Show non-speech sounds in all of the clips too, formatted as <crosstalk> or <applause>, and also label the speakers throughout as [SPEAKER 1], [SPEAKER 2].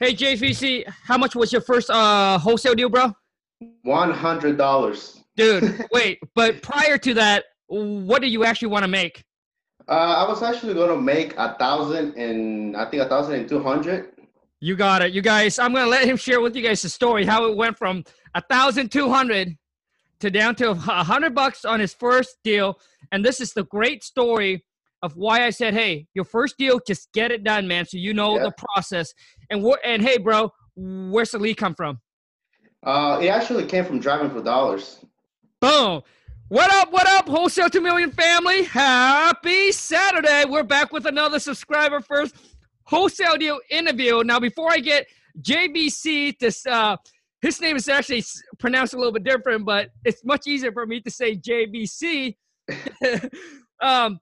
[SPEAKER 1] Hey JVC, how much was your first uh wholesale deal, bro?
[SPEAKER 2] One hundred dollars.
[SPEAKER 1] Dude, <laughs> wait, but prior to that, what do you actually want to make?
[SPEAKER 2] Uh, I was actually gonna make a thousand and I think a thousand and two hundred.
[SPEAKER 1] You got it, you guys. I'm gonna let him share with you guys the story how it went from a thousand two hundred to down to a hundred bucks on his first deal. And this is the great story of why I said, hey, your first deal, just get it done, man. So you know yeah. the process. And what? And hey, bro, where's the lead come from?
[SPEAKER 2] Uh, it actually came from driving for dollars.
[SPEAKER 1] Boom. What up, what up, Wholesale 2 Million family? Happy Saturday. We're back with another subscriber first wholesale deal interview. Now, before I get JBC, this uh, his name is actually pronounced a little bit different, but it's much easier for me to say JBC. <laughs> um,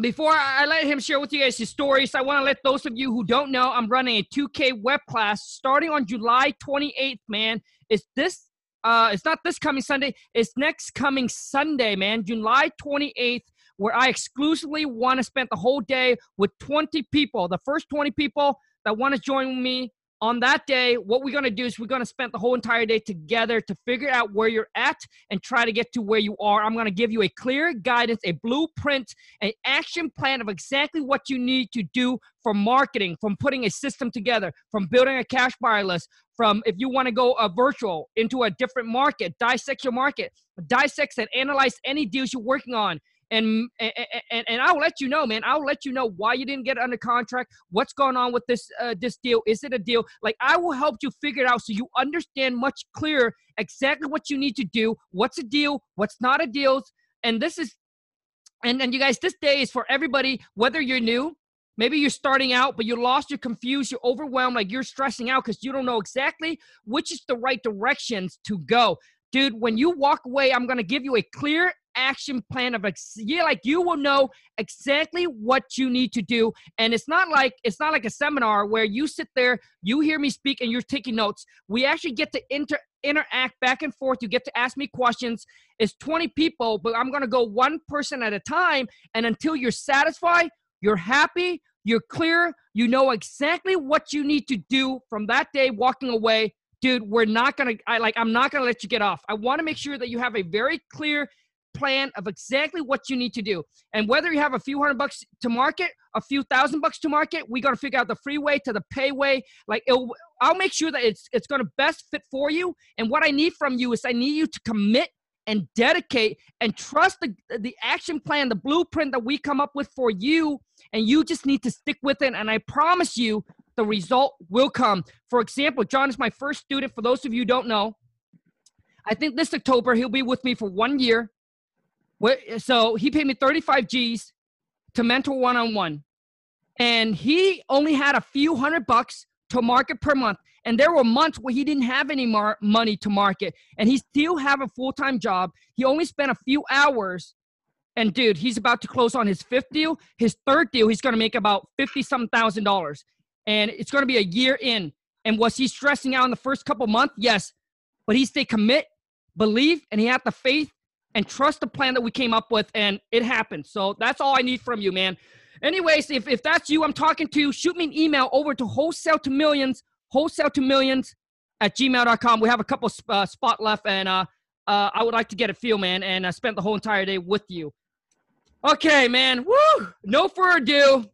[SPEAKER 1] before I let him share with you guys his stories, I want to let those of you who don't know, I'm running a 2K web class starting on July 28th, man. It's this uh it's not this coming Sunday, it's next coming Sunday, man. July 28th, where I exclusively want to spend the whole day with 20 people. The first 20 people that want to join me on that day, what we're going to do is we're going to spend the whole entire day together to figure out where you're at and try to get to where you are. I'm going to give you a clear guidance, a blueprint, an action plan of exactly what you need to do for marketing, from putting a system together, from building a cash buyer list, from if you want to go a uh, virtual into a different market, dissect your market, dissect and analyze any deals you're working on and, and and I'll let you know, man. I'll let you know why you didn't get under contract. What's going on with this uh, this deal? Is it a deal? Like I will help you figure it out so you understand much clearer exactly what you need to do. What's a deal? What's not a deal? And this is, and and you guys, this day is for everybody. Whether you're new, maybe you're starting out, but you're lost, you're confused, you're overwhelmed, like you're stressing out because you don't know exactly which is the right directions to go dude when you walk away i'm going to give you a clear action plan of ex- yeah, like you will know exactly what you need to do. And it's not like it's not like a seminar where you sit there, you hear me speak, and you're taking notes. We actually get to inter interact back and forth. You get to ask me questions. It's 20 people, but I'm gonna go one person at a time. And until you're satisfied, you're happy, you're clear, you know exactly what you need to do from that day walking away dude we're not gonna i like i'm not gonna let you get off i want to make sure that you have a very clear plan of exactly what you need to do. And whether you have a few hundred bucks to market, a few thousand bucks to market, we got to figure out the free way to the pay way. Like I'll make sure that it's it's going to best fit for you. And what I need from you is I need you to commit and dedicate and trust the the action plan, the blueprint that we come up with for you. And you just need to stick with it. And I promise you, the result will come. For example, John is my first student. For those of you don't know, I think this October he'll be with me for one year. So he paid me 35 G's to mentor one on one. And he only had a few hundred bucks to market per month. And there were months where he didn't have any mar- money to market. And he still have a full time job. He only spent a few hours. And dude, he's about to close on his fifth deal. His third deal, he's going to make about 50 some thousand dollars. And it's going to be a year in. And was he stressing out in the first couple months? Yes. But he stayed commit, believe, and he had the faith and trust the plan that we came up with, and it happened. So that's all I need from you, man. Anyways, if, if that's you I'm talking to, shoot me an email over to wholesale to millions, wholesale to millions at gmail.com. We have a couple uh, spot left, and uh, uh, I would like to get a feel, man, and I spent the whole entire day with you. Okay, man. Woo! No further ado.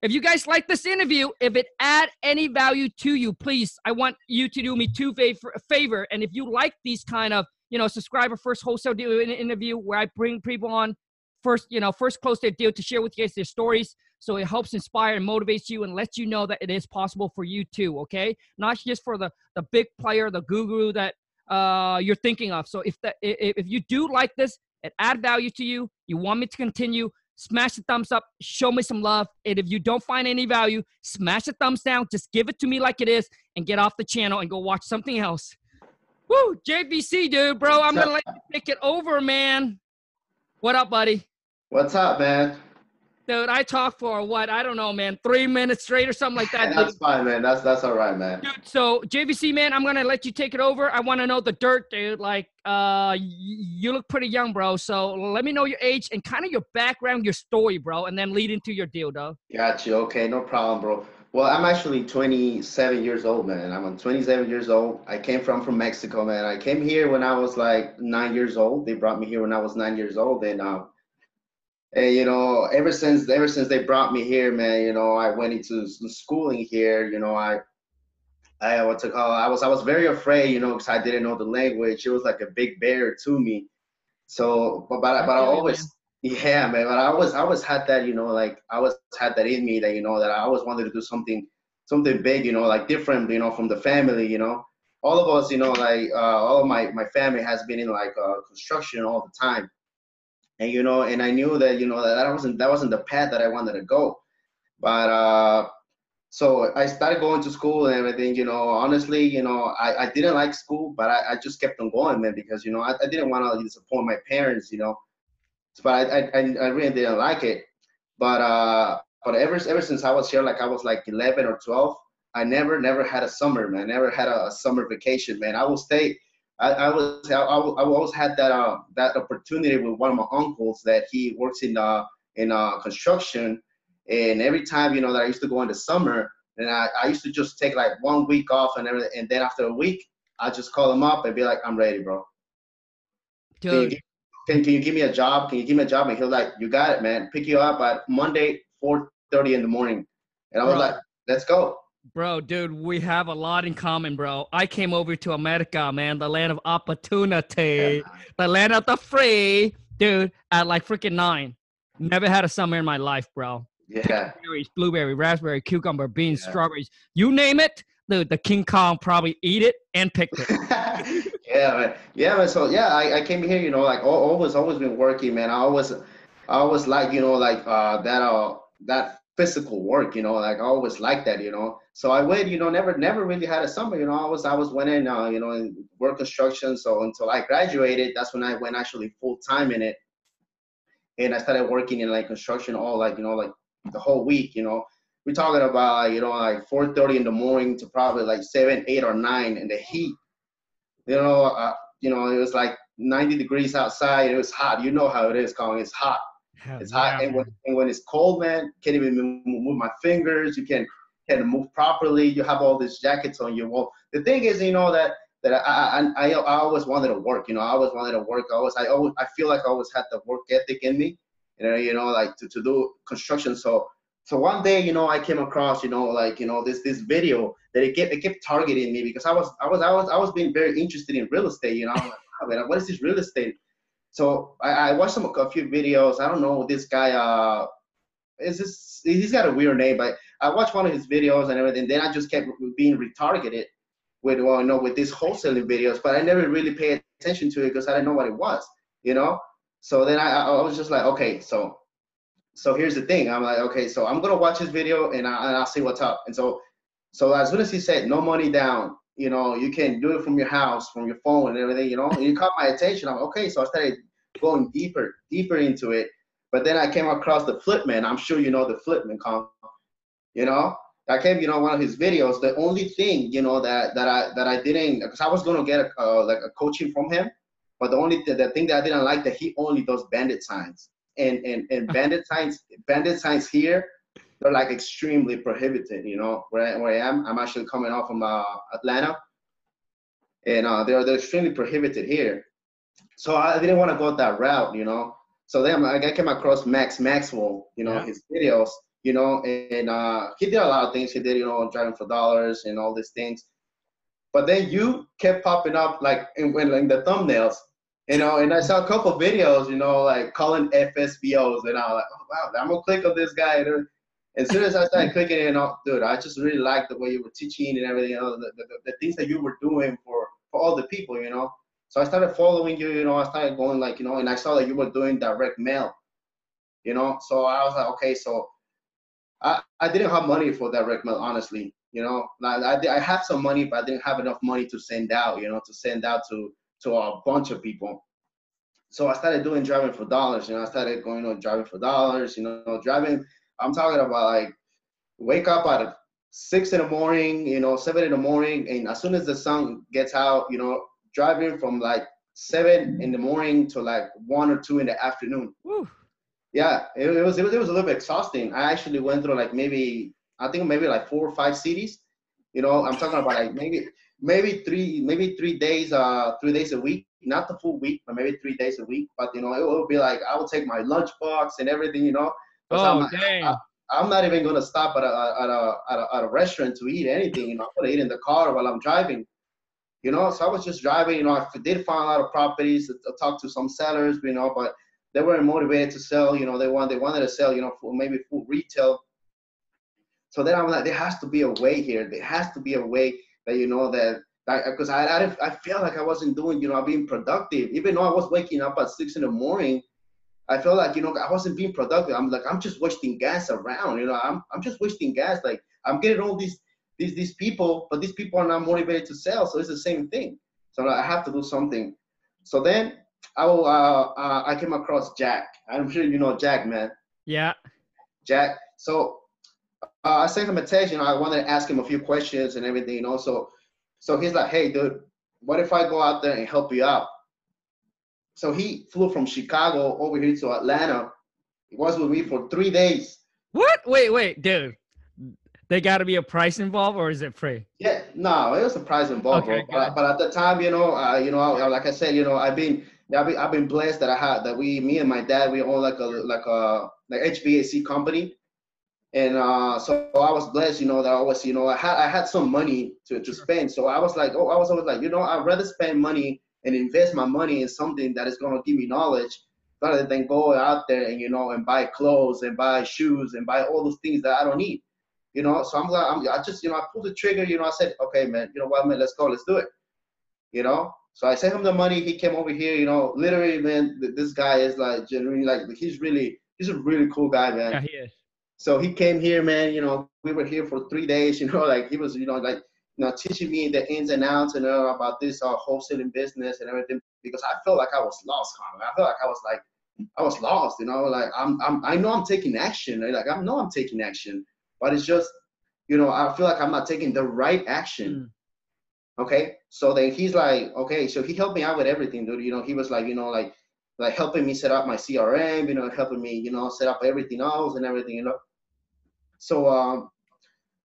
[SPEAKER 1] If you guys like this interview, if it add any value to you, please, I want you to do me two favor, favor. And if you like these kind of you know, subscriber first wholesale deal interview where I bring people on first, you know, first close their deal to share with you guys their stories. So it helps inspire and motivates you and lets you know that it is possible for you too. Okay, not just for the the big player, the guru that uh, you're thinking of. So if that if you do like this, it add value to you. You want me to continue. Smash the thumbs up, show me some love. And if you don't find any value, smash the thumbs down. Just give it to me like it is and get off the channel and go watch something else. Woo, JVC, dude, bro. I'm gonna let you take it over, man. What up, buddy?
[SPEAKER 2] What's up, man?
[SPEAKER 1] Dude, I talked for what? I don't know, man. Three minutes straight or something like that.
[SPEAKER 2] that's fine, man. That's that's all right, man.
[SPEAKER 1] Dude, so JVC, man, I'm gonna let you take it over. I want to know the dirt, dude. Like, uh, you look pretty young, bro. So let me know your age and kind of your background, your story, bro, and then lead into your deal, though.
[SPEAKER 2] Got you. Okay, no problem, bro. Well, I'm actually 27 years old, man. I'm 27 years old. I came from from Mexico, man. I came here when I was like nine years old. They brought me here when I was nine years old, and uh, and you know, ever since ever since they brought me here, man, you know, I went into schooling here. You know, I I what to call I was I was very afraid, you know, because I didn't know the language. It was like a big barrier to me. So, but but, but I always yeah, man. But I always, I always had that, you know, like I always had that in me that, you know, that I always wanted to do something, something big, you know, like different, you know, from the family, you know. All of us, you know, like uh, all of my my family has been in like uh, construction all the time, and you know, and I knew that, you know, that that wasn't that wasn't the path that I wanted to go, but uh, so I started going to school and everything, you know, honestly, you know, I, I didn't like school, but I, I just kept on going, man, because, you know, I, I didn't want to disappoint my parents, you know, but I, I, I really didn't like it. But uh, but ever ever since I was here, like I was like 11 or 12, I never never had a summer, man. Never had a, a summer vacation, man. I will stay. I, I was I, I, always had that uh, that opportunity with one of my uncles that he works in uh in uh construction, and every time you know that I used to go in the summer, and I, I used to just take like one week off and everything, and then after a week, I just call him up and be like, I'm ready, bro. Dude, can, can you give me a job? Can you give me a job? And he'll like, you got it, man. Pick you up at Monday, 4.30 in the morning. And I was bro, like, let's go.
[SPEAKER 1] Bro, dude, we have a lot in common, bro. I came over to America, man, the land of opportunity, yeah. the land of the free, dude, at like freaking nine. Never had a summer in my life, bro.
[SPEAKER 2] Yeah.
[SPEAKER 1] Berries, blueberry, raspberry, cucumber, beans, yeah. strawberries. You name it, the, the King Kong probably eat it and picked
[SPEAKER 2] it. <laughs> Yeah. Yeah, man. So yeah, I, I came here, you know, like always, always been working, man. I always, I always like, you know, like uh that uh that physical work, you know, like I always like that, you know. So I went, you know, never, never really had a summer, you know. I was, I was went in, uh, you know, in work construction. So until I graduated, that's when I went actually full time in it, and I started working in like construction all like, you know, like the whole week, you know. We're talking about, you know, like 4:30 in the morning to probably like seven, eight, or nine in the heat you know, uh, you know, it was like 90 degrees outside. It was hot. You know how it is, Kong. It's hot. it's hot, and when, and when it's cold, man, can't even move my fingers. You can't, can't move properly. You have all these jackets on you. Well, the thing is, you know that that I, I I, I always wanted to work. You know, I always wanted to work. I always I always I feel like I always had the work ethic in me. You know, you know, like to, to do construction. So so one day, you know, I came across, you know, like you know this this video that it kept it kept targeting me because I was I was I was I was being very interested in real estate. You know, I'm like, oh, man, what is this real estate? So I, I watched some a few videos. I don't know this guy. Uh, is this? He's got a weird name, but I watched one of his videos and everything. Then I just kept being retargeted with well, you know, with these wholesaling videos, but I never really paid attention to it because I didn't know what it was. You know. So then I, I was just like, okay, so so here's the thing. I'm like, okay, so I'm gonna watch his video and, I, and I'll see what's up. And so, so as soon as he said no money down, you know, you can do it from your house, from your phone and everything, you know, and it caught my attention. I'm okay, so I started going deeper, deeper into it. But then I came across the Flipman. I'm sure you know the Flipman, Kong. You know, I came, you know, one of his videos. The only thing, you know, that that I that I didn't, because I was gonna get a, uh, like a coaching from him, but the only th- the thing that I didn't like that he only does bandit signs and and and <laughs> bandit signs bandit signs here they're like extremely prohibited you know? Where I, where I am i'm actually coming off from uh, atlanta and uh, they're they're extremely prohibited here. So i didn't want to go that route you know? So then i came across max maxwell you know yeah. his videos you know? And uh, he did a lot of things. He did you know driving for dollars and all these things. But then you kept popping up like in, in the thumbnails you know, and I saw a couple videos, you know, like calling FSBOs, and I was like, oh, wow, I'm gonna click on this guy. And as soon as I started <laughs> clicking it, oh, dude, I just really liked the way you were teaching and everything, you know, the, the, the things that you were doing for, for all the people, you know. So I started following you, you know, I started going like, you know, and I saw that you were doing direct mail, you know. So I was like, okay, so I, I didn't have money for direct mail, honestly, you know. Like I, I had some money, but I didn't have enough money to send out, you know, to send out to to a bunch of people. So I started doing driving for dollars. You know, I started going on driving for dollars. You know, driving. I'm talking about like wake up at six in the morning. You know, seven in the morning, and as soon as the sun gets out, you know, driving from like seven in the morning to like one or two in the afternoon. Woo. Yeah, it, it, was it was it was a little bit exhausting. I actually went through like maybe I think maybe like four or five cities. You know, I'm talking about like maybe maybe three maybe three days uh three days a week, not the full week, but maybe three days a week. But you know, it will be like I will take my lunch box and everything. You know.
[SPEAKER 1] Oh
[SPEAKER 2] I'm,
[SPEAKER 1] dang!
[SPEAKER 2] I, I'm not even gonna stop at a at a, at a at a restaurant to eat anything. You know, I'm gonna eat in the car while I'm driving. You know, so I was just driving. You know, I did find a lot of properties. I talked to some sellers. You know, but they weren't motivated to sell. You know, they want they wanted to sell. You know, for maybe full retail. So then I'm like, there has to be a way here. There has to be a way that you know that because I, I I felt like I wasn't doing you know being productive. Even though I was waking up at six in the morning, I felt like you know I wasn't being productive. I'm like I'm just wasting gas around. You know, I'm I'm just wasting gas. Like I'm getting all these these these people, but these people are not motivated to sell. So it's the same thing. So I have to do something. So then I will, uh, uh, I came across Jack. I'm sure you know Jack, man.
[SPEAKER 1] Yeah.
[SPEAKER 2] Jack. So I sent him a text. You know, I wanted to ask him a few questions and everything. You know, so so he's like, hey, dude, what if I go out there and help you out? So he flew from Chicago over here to Atlanta. He was with me for three days.
[SPEAKER 1] What? Wait, wait, dude. They got to be a price involved, or is it free?
[SPEAKER 2] Yeah, no, it was a price involved,
[SPEAKER 1] Okay.
[SPEAKER 2] But, but at the time, you know, uh, you know, I- like I said, you know, I've been, I've been, I've been blessed that I had that we, me and my dad, we own like a like a like HVAC company, and uh, so I was blessed, you know, that I was, you know, I had I had some money to, to spend, so I was like, oh, I was always like, you know, I'd rather spend money and invest my money in something that is gonna give me knowledge rather than go out there and you know and buy clothes and buy shoes and buy all those things that I don't need. You know, so I'm glad I'm I just, you know, I pulled the trigger, you know, I said, okay, man, you know what, man, let's go, let's do it. You know? So I sent him the money, he came over here, you know, literally, man, th- this guy is like genuinely like he's really he's a really cool guy, man.
[SPEAKER 1] Yeah, he is.
[SPEAKER 2] So he came here, man. You know, we were here for three days. You know, like he was, you know, like you know, teaching me the ins and outs and uh, about this uh, wholesaling business and everything because I felt like I was lost, Conor. I felt like I was like I was lost. You know, like I'm, I'm I know I'm taking action. Like I know I'm taking action, but it's just, you know, I feel like I'm not taking the right action. Okay, so then he's like, okay, so he helped me out with everything, dude. You know, he was like, you know, like like helping me set up my CRM, you know, helping me, you know, set up everything else and everything, you know. So um,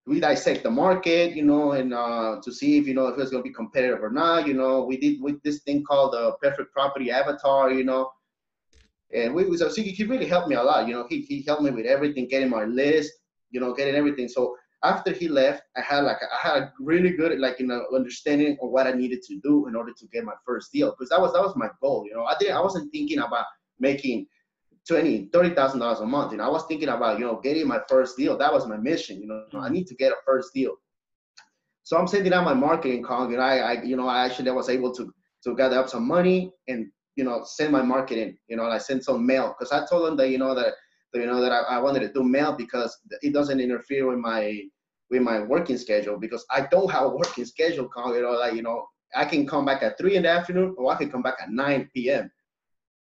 [SPEAKER 2] we dissect the market, you know, and uh, to see if you know if it's gonna be competitive or not. You know, we did with this thing called the perfect property avatar, you know, and we was so he, he really helped me a lot. You know, he he helped me with everything, getting my list, you know, getting everything. So after he left, I had like I had a really good like you know understanding of what I needed to do in order to get my first deal because that was that was my goal. You know, I didn't I wasn't thinking about making twenty thirty thousand dollars a month. You know, I was thinking about you know getting my first deal. That was my mission. You know, mm-hmm. I need to get a first deal. So I'm sending out my marketing call, and I, I you know I actually was able to to gather up some money and you know send my marketing. You know, I sent some mail because I told them that you know that that, you know that I, I wanted to do mail because it doesn't interfere with my with my working schedule because I don't have a working schedule. Call you know like you know I can come back at three in the afternoon or I can come back at 9 p.m.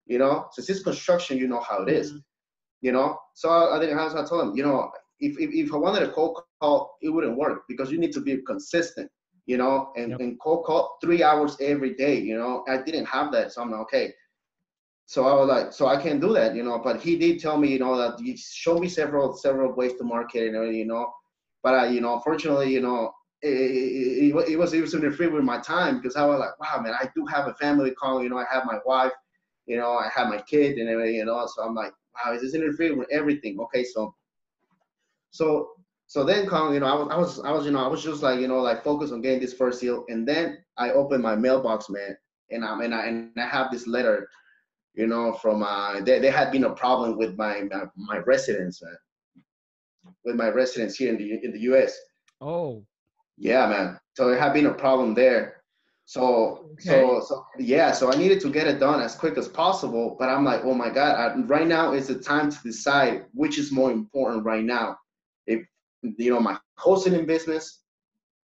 [SPEAKER 2] You know, since it's construction, you know how it is, mm-hmm. You know, so I, I didn't have. So I told him, you know, if, if if I wanted a cold call, it wouldn't work because you need to be consistent. You know, and
[SPEAKER 1] Yep.
[SPEAKER 2] and cold call three hours every day. You know, I didn't have that, so I'm like, okay. So I was like, so I can't do that, you know. But he did tell me, you know, that he showed me several several ways to market and everything, you know. But I, you know, unfortunately, you know, it, it, it, it was it was interfering with my time because I was like, wow, man, I do have a family calling. You know, I have my wife, you know, I had my kid and everything, you know. So I'm like, wow, is this interfering with everything? Okay, so, so, so then, Colin, you know, I was, I was, I was, you know, I was just like, you know, like focused on getting this first deal, and then I opened my mailbox, man, and I'm, and I, and I have this letter, you know, from, uh, there, there had been a problem with my, my, my residents, man, with my residence here in the, in the U.S.
[SPEAKER 1] Oh,
[SPEAKER 2] Yeah, man. So there had been a problem there. So so so yeah, so I needed to get it done as quick as possible. But I'm like, oh my God, I, right now is the time to decide which is more important right now. If you know my wholesaling business,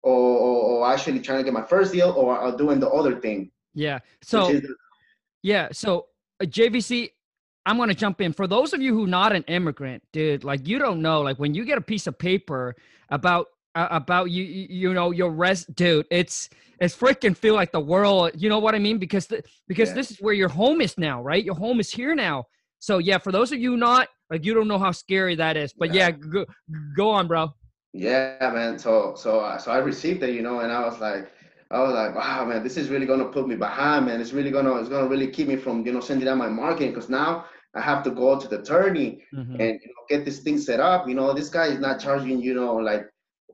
[SPEAKER 2] or, or, or actually trying to get my first deal, or, or doing the other thing.
[SPEAKER 1] yeah. So
[SPEAKER 2] is,
[SPEAKER 1] Yeah. So uh, JVC, I'm gonna jump in. For those of you who not an immigrant, dude, like you don't know, like when you get a piece of paper about about you, you, know, your res, dude, it's it's freaking feel like the world. You know what I mean? Because the, because
[SPEAKER 2] Yeah.
[SPEAKER 1] this is where your home is now, right? Your home is here now. So yeah, for those of you not like you don't know how scary that is, but yeah,
[SPEAKER 2] Yeah.
[SPEAKER 1] go, go on, bro.
[SPEAKER 2] Yeah, man. So so uh, so I received it, you know, and I was like, I was like, wow, man, this is really gonna put me behind, man. It's really gonna it's gonna really keep me from you know sending out my marketing because now I have to go to the attorney mm-hmm. and you know, get this thing set up. You know, this guy is not charging you know like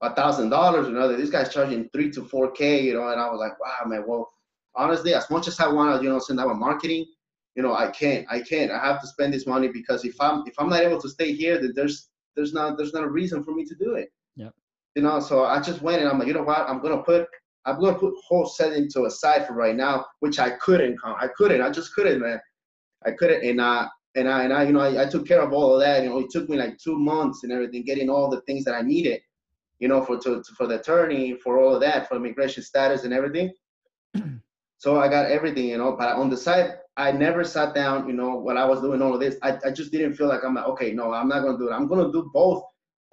[SPEAKER 2] a thousand dollars. You know, this guy's charging three to four k. You know, and I was like, wow, man. Well, honestly, as much as I want to you know send out marketing, you know, I can't. I can't. I have to spend this money because if I'm if I'm not able to stay here, then there's there's not there's not a reason for me to do it.
[SPEAKER 1] Yeah.
[SPEAKER 2] You know, so I just went and I'm like, you know what? I'm gonna put I'm gonna put wholesaling to a side for right now, which I couldn't. Come. I couldn't. I just couldn't, man. I couldn't, and uh, and I and I, you know, I, I took care of all of that. You know, it took me like two months and everything, getting all the things that I needed. You know, for to, for the attorney, for all of that, for immigration status and everything. <clears throat> so I got everything, you know. But on the side, I never sat down. You know, when I was doing all of this, I, I just didn't feel like I'm like, okay, no, I'm not gonna do it. I'm gonna do both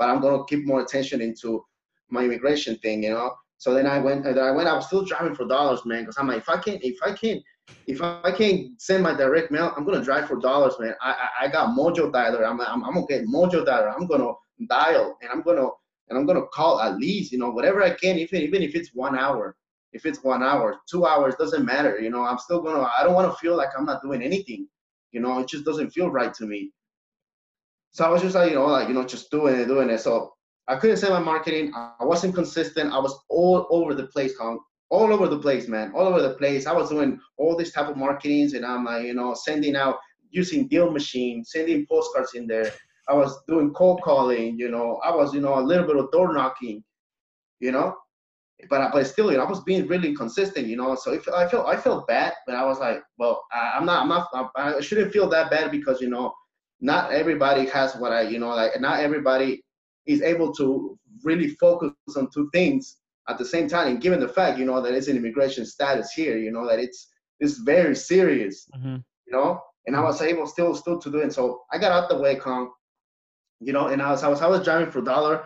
[SPEAKER 2] but I'm gonna keep more attention into my immigration thing, you know. So then I went, then I went. I was still driving for dollars, man, because I'm like, if I can't, if I can't, if I can't send my direct mail, I'm gonna drive for dollars, man. I I, I got Mojo dialer. I'm, I'm I'm gonna get Mojo dialer. I'm gonna dial, and I'm gonna and I'm gonna call at least, you know, whatever I can, even even if it's one hour, if it's one hour, two hours, doesn't matter. You know, I'm still gonna. I don't want to feel like I'm not doing anything. You know, it just doesn't feel right to me. So I was just like, you know, like, you know, just doing it, doing it. So I couldn't say my marketing. I wasn't consistent. I was all over the place, Kong. All over the place, man. All over the place. I was doing all this type of marketings and I'm like, you know, sending out, using deal machine, sending postcards in there. I was doing cold calling, you know, I was, you know, a little bit of door knocking, you know, but but still, you know, I was being really consistent, you know. So if I felt I felt bad, but I was like, well, I, am not, I'm not, I shouldn't feel that bad because you know not everybody has what I, you know, like not everybody is able to really focus on two things at the same time. And given the fact, you know, that it's an immigration status here, you know, that it's it's very serious, mm-hmm. you know, and I was able still still to do it. So I got out the way, Kong, you know, and I was I was I was driving for dollar.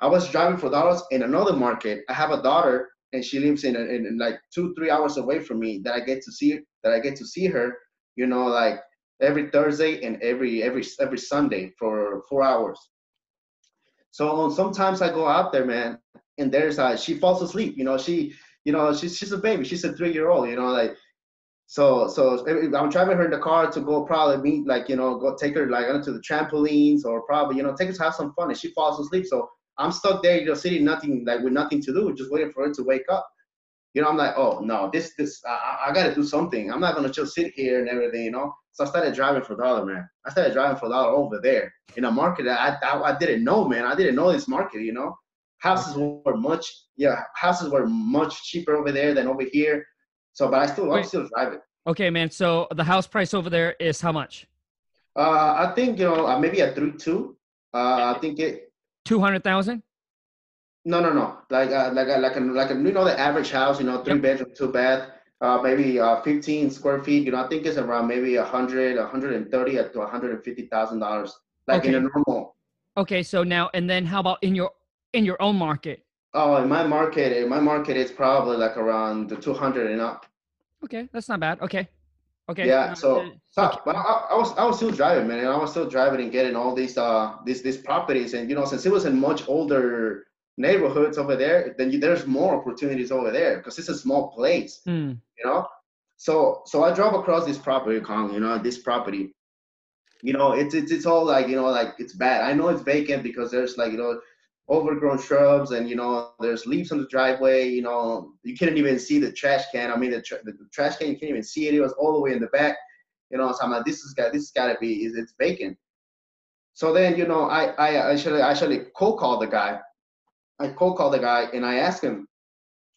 [SPEAKER 2] I was driving for dollars in another market. I have a daughter and she lives in, in, in like two, three hours away from me that I get to see that I get to see her, you know, like every Thursday and every every every Sunday for four hours. So sometimes I go out there, man, and there's uh she falls asleep. You know, she you know she's she's a baby. She's a three year old. You know, like so so I'm driving her in the car to go probably meet like you know go take her like onto the trampolines or probably you know take her to have some fun and she falls asleep. So I'm stuck there, you know, sitting nothing like with nothing to do, just waiting for her to wake up you know, I'm like, oh no, this this I, I got to do something. I'm not gonna just sit here and everything, you know. So I started driving for dollar, man. I started driving for dollar over there in a market that I, I, I didn't know, man. I didn't know this market, you know. Houses mm-hmm. were much yeah, houses were much cheaper over there than over here. So, but I still I'm still driving.
[SPEAKER 1] Okay, man. So the house price over there is how much?
[SPEAKER 2] Uh, I think you know uh, maybe a three two. Uh, I think it.
[SPEAKER 1] Two hundred thousand.
[SPEAKER 2] No, no, no. Like uh, like a, like a, like a, you know the average house, you know, three yep. bedroom, two bath, uh, maybe uh, 15 square feet. You know, I think it's around maybe a hundred, a hundred and thirty to one hundred and fifty thousand dollars, like okay. in a normal.
[SPEAKER 1] Okay, so now and then how about in your in your own market?
[SPEAKER 2] Oh, in my market, in my market, it's probably like around the two hundred and up.
[SPEAKER 1] Okay, that's not bad. Okay. Okay.
[SPEAKER 2] Yeah. So, so okay. but I, I, was I was still driving, man, and I was still driving and getting all these uh these these properties, and you know, since it was in much older neighborhoods over there, then you, there's more opportunities over there because it's a small place, mm. you know. So so I drove across this property, Kong, you know, this property. You know, it's it's it's all like you know like it's bad. I know it's vacant because there's like you know overgrown shrubs and you know there's leaves on the driveway. You know you couldn't even see the trash can. I mean the, tra- the, trash can you can't even see it. It was all the way in the back. You know, so I'm like this is got this got to be it's vacant. So then you know I I actually actually cold called the guy I cold called the guy and I asked him,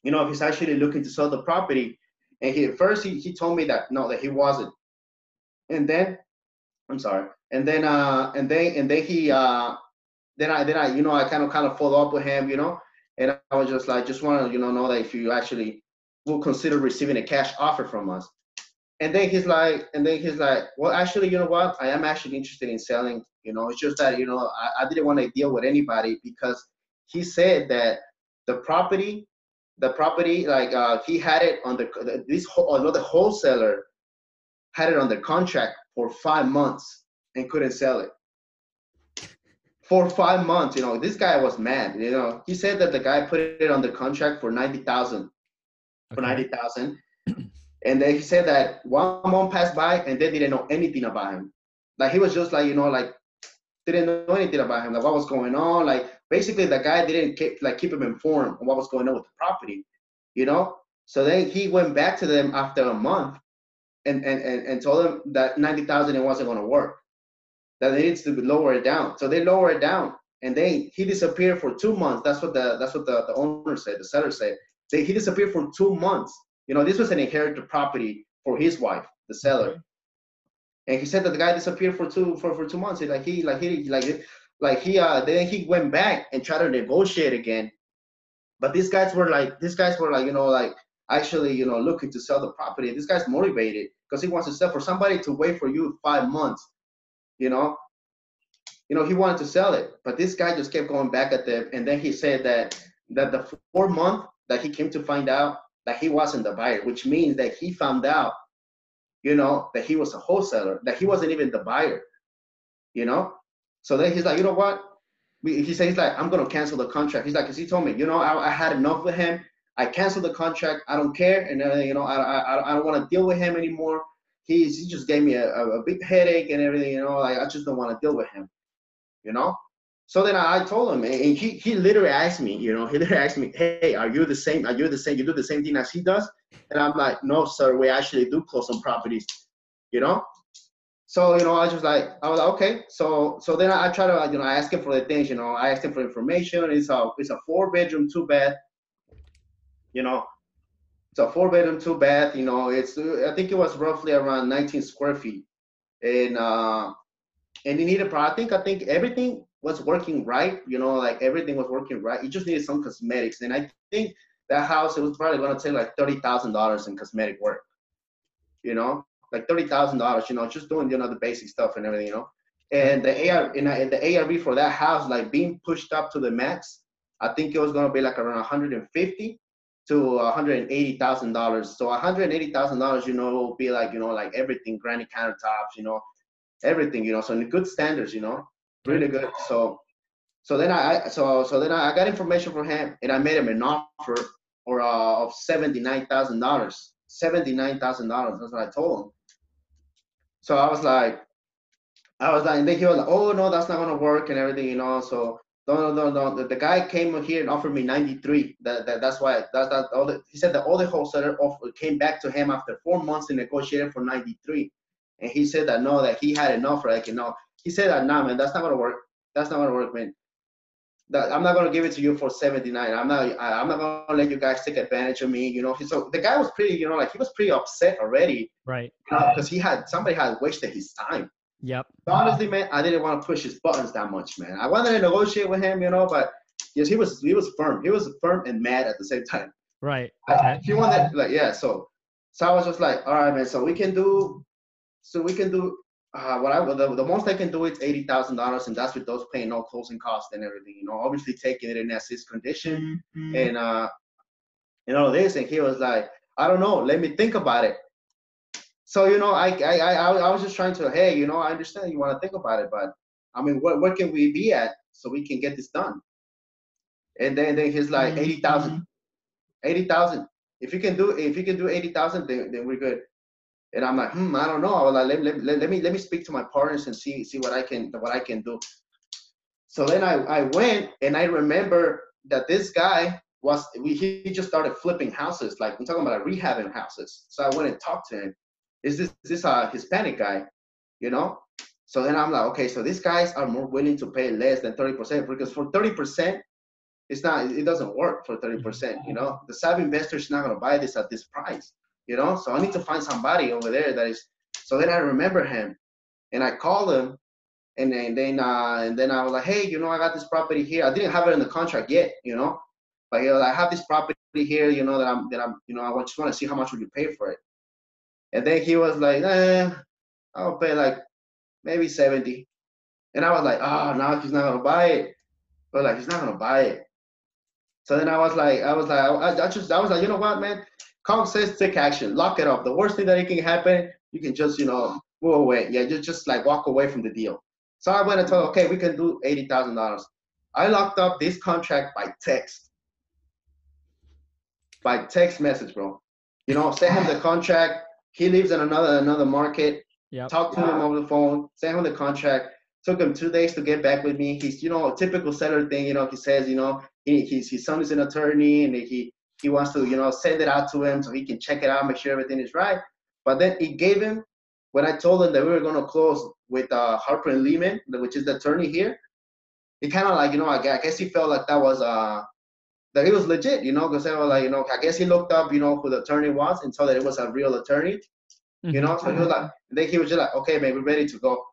[SPEAKER 2] you know, if he's actually looking to sell the property. And he first he, he told me that no, that he wasn't. And then I'm sorry. And then uh and then and then he uh then I then I you know I kind of kind of follow up with him, you know, and I was just like just want to you know know that if you actually will consider receiving a cash offer from us. And then he's like, and then he's like, well, actually, you know what? I am actually interested in selling. You know, it's just that you know I, I didn't want to deal with anybody because he said that the property, the property, like uh, he had it on the this another wholesaler had it on the contract for five months and couldn't sell it. For five months. You know, this guy was mad. You know, he said that the guy put it on the contract for ninety thousand, for ninety thousand, <clears throat> and then he said that one month passed by and they didn't know anything about him. Like he was just like you know like didn't know anything about him, like what was going on. Like basically, the guy didn't keep like keep him informed on what was going on with the property. You know, so then he went back to them after a month and, and, and, and told them that 90,000 it wasn't going to work, that they needs to lower it down. So they lower it down and then he disappeared for two months. That's what the, that's what the, the owner said, the seller said. They, he disappeared for two months. You know, this was an inherited property for his wife, the seller. And he said that the guy disappeared for two, for, for two months. He, like he, like he, like, like he, uh, then he went back and tried to negotiate again. But these guys were like, these guys were like, you know, like, actually, you know, looking to sell the property. This guy's motivated because he wants to sell for somebody to wait for you five months, you know. You know, he wanted to sell it, but this guy just kept going back at them. And then he said that that the four month that he came to find out that he wasn't the buyer, which means that he found out, you know, that he was a wholesaler, that he wasn't even the buyer, you know. So then he's like, you know what? He said he's like, I'm gonna cancel the contract. He's like, cause he told me, you know, I, I had enough with him. I canceled the contract. I don't care, and uh, you know, I I, I don't want to deal with him anymore. He's he just gave me a, a big headache and everything. You know, like I just don't want to deal with him. You know. So then I, told him, and he he literally asked me. You know, he <laughs> literally asked me, "Hey, are you the same? Are you the same? You do the same thing as he does?" And I'm like, "No, sir. We actually do close on properties." You know. So you know, I just like I was like, okay. So so then I, I try to you know I ask him for the things. You know, I asked him for information. It's a it's a four bedroom, two bed you know, it's a four bedroom, two bath. You know, it's I think it was roughly around 19 square feet, and uh, and it needed. I think I think everything was working right. You know, like everything was working right. It just needed some cosmetics, and I think that house it was probably gonna take like thirty thousand dollars in cosmetic work. You know, like thirty thousand dollars. You know, just doing you know the basic stuff and everything. You know, and the AR and the ARV for that house like being pushed up to the max. I think it was gonna be like around 150 to $180,000. So $180,000, you know, will be like, you know, like everything, granite countertops, you know, everything, you know, so in good standards, you know, really good. So, so then I, so, so then I got information from him and I made him an offer or uh, of $79,000, $79,000. That's what I told him. So I was like, I was like, and then he was like, oh no, that's not gonna work and everything, you know. So no, no, no, no. The, guy came here and offered me 93. That, that that's why that's that. All the, he said that all the wholesaler offer came back to him after four months and negotiated for 93. And he said that no, that he had enough. Like you know, he said that nah, man, that's not gonna work. That's not gonna work, man. That I'm not gonna give it to you for 79. I'm not. I, I'm not gonna let you guys take advantage of me. You know. So the guy was pretty. You know, like he was pretty upset already.
[SPEAKER 1] Right.
[SPEAKER 2] Uh, because know, he had somebody had wasted his time.
[SPEAKER 1] Yep.
[SPEAKER 2] Honestly, man, I didn't want to push his buttons that much, man. I wanted to negotiate with him, you know, but yes, he was he was firm. He was firm and mad at the same time.
[SPEAKER 1] Right.
[SPEAKER 2] Okay. he wanted like yeah, so so I was just like, all right, man. So we can do, so we can do. Uh, what I the, the most I can do is eighty thousand dollars, and that's with those paying no closing costs and everything. You know, obviously taking it in as his condition, mm-hmm. and uh, and all this. And he was like, I don't know, let me think about it so you know, I, I I I was just trying to, hey, you know, I understand you want to think about it, but I mean, what what can we be at so we can get this done? And then then he's like eighty thousand, mm-hmm. eighty thousand. If you can do if you can do eighty thousand, then then we're good. And I'm like, hmm, I don't know. I was like, let, let, let, let me let me speak to my partners and see see what I can what I can do. So then I I went and I remember that this guy was we, he just started flipping houses like I'm talking about like rehabbing houses. So I went and talked to him is this this a Hispanic guy, you know? So then I'm like, okay, so these guys are more willing to pay less than 30% because for 30%, it's not, it doesn't work for 30%, you know? The savvy investor is not gonna buy this at this price, you know? So I need to find somebody over there that is, so then I remember him and I called him and then, and then, uh, and then I was like, hey, you know, I got this property here. I didn't have it in the contract yet, you know? But he was like, I have this property here, you know, that I'm, that I'm, you know, I just want to see how much would you pay for it. And then he was like, eh, I'll pay like maybe 70. And I was like, oh, now he's not gonna buy it. But like, he's not gonna buy it. So then I was like, I was like, I, I just, I was like, you know what, man? Kong says take action, lock it up. The worst thing that it can happen, you can just, you know, move away. Yeah, just, just like walk away from the deal. So I went and told, okay, we can do eighty thousand dollars. I locked up this contract by text, by text message, bro. You know, send him the <laughs> contract. He lives in another another market.
[SPEAKER 1] Yep.
[SPEAKER 2] Talk to him over the phone. Send him the contract. Took him two days to get back with me. He's, you know, a typical seller thing. You know, he says, you know, he, he's, his son is an attorney and he he wants to, you know, send it out to him so he can check it out, make sure everything is right. But then he gave him when I told him that we were going to close with uh, Harper and Lehman, which is the attorney here. He kind of like, you know, I guess he felt like that was uh that he was legit, you know, because they were like, you know, I guess he looked up, you know, who the attorney was and saw that it was a real attorney, you know. So he was like, then he was just like, okay, man, we're ready to go.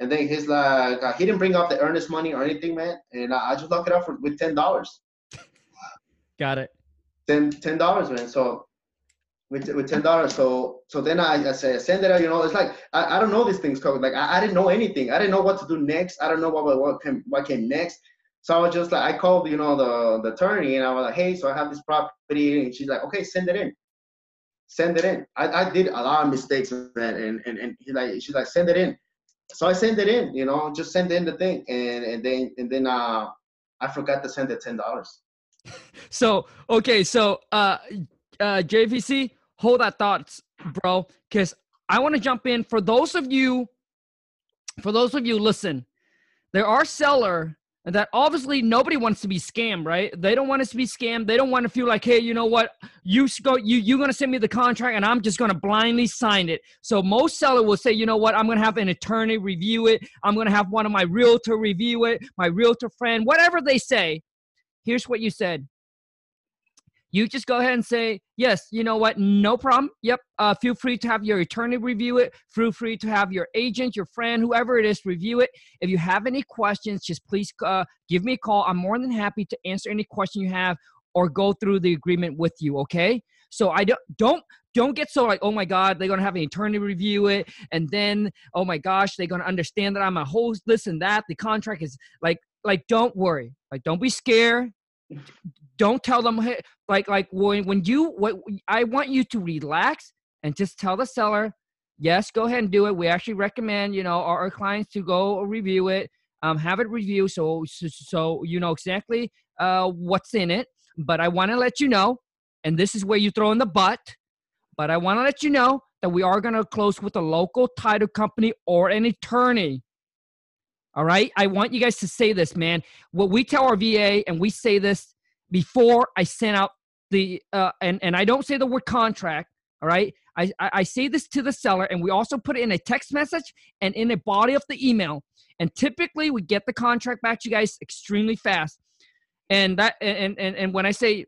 [SPEAKER 2] And then he's like, uh, he didn't bring up the earnest money or anything, man. And I, I just locked it up for with ten dollars. <laughs>
[SPEAKER 1] Got it.
[SPEAKER 2] Ten ten dollars, man. So with with ten dollars. So so then I, I say send it out. You know, it's like I, I don't know these things, code. Like I, I didn't know anything. I didn't know what to do next. I don't know what what came what came next. So I was just like I called you know the the attorney and I was like, hey, so I have this property, and she's like, okay, send it in. Send it in. I, I did a lot of mistakes, man, and and and he's like she's like send it in. So I send it in, you know, just send in the thing, and and then and then uh I forgot to send the ten dollars. <laughs>
[SPEAKER 1] So okay, so uh uh JVC, hold that thoughts, bro, because I want to jump in. For those of you, for those of you, listen, there are seller that obviously nobody wants to be scammed, right? They don't want us to be scammed. They don't want to feel like, hey, you know what? You go, you you're gonna send me the contract, and I'm just gonna blindly sign it. So most seller will say, you know what? I'm gonna have an attorney review it. I'm gonna have one of my realtor review it, my realtor friend, whatever they say. Here's what you said. You just go ahead and say, yes, you know what? No problem. Yep. Uh, feel free to have your attorney review it. Feel free to have your agent, your friend, whoever it is, review it. If you have any questions, just please uh, give me a call. I'm more than happy to answer any question you have or go through the agreement with you. Okay. So I don't don't don't get so like oh my god they're gonna have an attorney review it and then oh my gosh they're gonna understand that I'm a host this and that the contract is like like don't worry like don't be scared don't tell them hey, like like when when you what I want you to relax and just tell the seller, yes, go ahead and do it. We actually recommend you know our, our clients to go review it, um, have it review so so, so you know exactly uh, what's in it. But I want to let you know, and this is where you throw in the butt. But I want to let you know that we are going to close with a local title company or an attorney. All right. I want you guys to say this, man. What we tell our VA, and we say this before I send out the uh, and and I don't say the word contract. All right, I, I I say this to the seller, and we also put it in a text message and in the body of the email. And typically, we get the contract back to you guys extremely fast. And that and and and when I say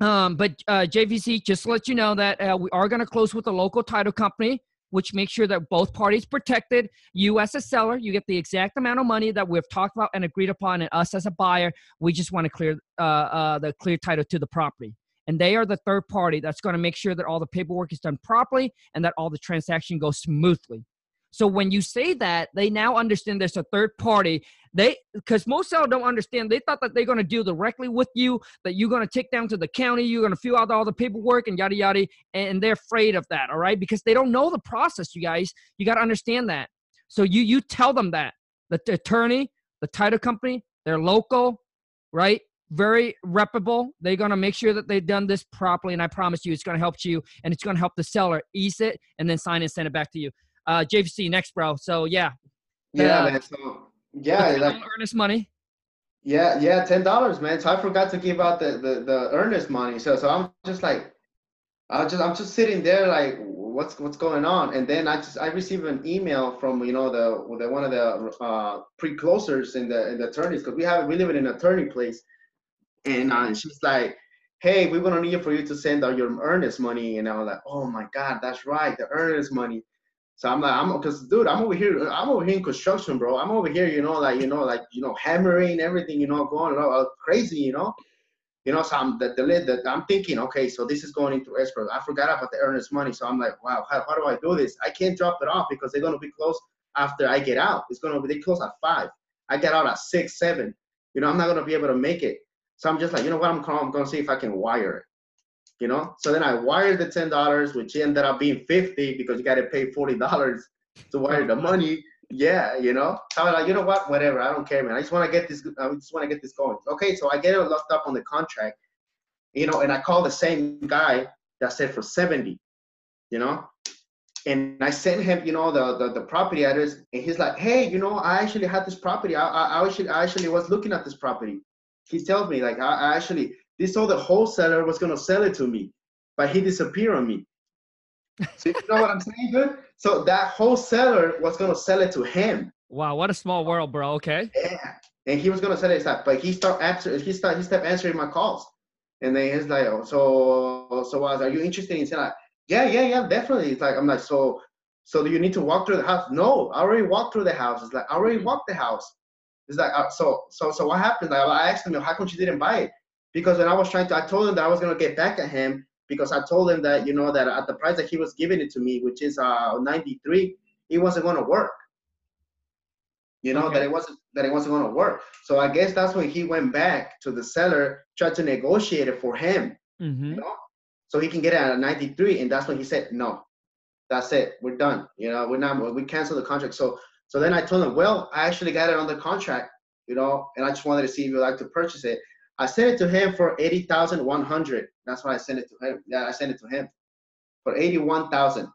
[SPEAKER 1] um, but uh, JVC, just to let you know that uh, we are going to close with a local title company which makes sure that both parties protected. You as a seller, you get the exact amount of money that we've talked about and agreed upon, and us as a buyer, we just want to clear uh, uh, the clear title to the property. And they are the third party that's going to make sure that all the paperwork is done properly and that all the transaction goes smoothly. So when you say that, they now understand there's a third party. They because most sellers don't understand. They thought that they're going to deal directly with you, that you're going to take down to the county, you're going to fill out all the paperwork and yada yada, and they're afraid of that. All right, because they don't know the process. You guys, you got to understand that. So you you tell them that the attorney, the title company, they're local, right? Very reputable. They're going to make sure that they've done this properly, and I promise you, it's going to help you, and it's going to help the seller ease it, and then sign and send it back to you uh, JVC next, bro. So yeah.
[SPEAKER 2] Yeah, uh, man. So yeah, like
[SPEAKER 1] earnest money.
[SPEAKER 2] Yeah, yeah, ten dollars, man. So I forgot to give out the, the the earnest money. So so I'm just like, I just I'm just sitting there like, what's what's going on? And then I just I received an email from you know the the one of the uh, pre-closers in the in the attorneys because we have we live in an attorney place, and uh, she's like, hey, we're gonna need for you to send out your earnest money. And I was like, oh my god, that's right, the earnest money. So I'm like, I'm because dude, I'm over here, I'm over here in construction, bro. I'm over here, you know, like you know, like you know, hammering everything, you know, going crazy, you know. You know, so I'm the, the that I'm thinking, okay, so this is going into escrow. I forgot about the earnest money, so I'm like, wow, how, how do I do this? I can't drop it off because they're gonna be closed after I get out. It's gonna be they close at five. I get out at six, seven. You know, I'm not gonna be able to make it. So I'm just like, you know what? I'm, I'm gonna see if I can wire it you know. So then I wired the ten dollars, which ended up being fifty because you got to pay forty dollars to wire the money. yeah, you know. So I'm like, you know what? Whatever. I don't care, man. I just want to get this. I just want to get this going. Okay, so I get it locked up on the contract, you know, and I call the same guy that said for seventy, you know, and I sent him, you know, the, the the property address, and he's like, hey, you know, I actually had this property. I I, I actually I actually was looking at this property. He tells me like I, I actually this the wholesaler was gonna sell it to me, but he disappeared on me. So you know what I'm saying, good? So that wholesaler was gonna sell it to him.
[SPEAKER 1] Wow, what a small world, bro. Okay.
[SPEAKER 2] Yeah. And he was gonna sell it but he start answer he start he stopped answering my calls. And then he's like, oh, so so I was, are you interested in saying like, yeah, yeah, yeah, definitely. It's like I'm like, so so do you need to walk through the house? No, I already walked through the house. It's like I already walked the house. It's like uh, so so so what happened? Like, I asked him, how come you didn't buy it? Because when I was trying to, I told him that I was gonna get back at him because I told him that you know that at the price that he was giving it to me, which is uh 93, it wasn't going to work. You know okay. that it wasn't that it wasn't going to work. So I guess that's when he went back to the seller, tried to negotiate it for him. Mm-hmm. You know, so he can get it at 93, and that's when he said no. That's it. We're done. You know, we're not. We cancel the contract. So so then I told him, well, I actually got it on the contract. You know, and I just wanted to see if you'd like to purchase it. I sent it to him for eighty thousand one hundred. That's why I sent it to him. Yeah, I sent it to him for eighty-one thousand.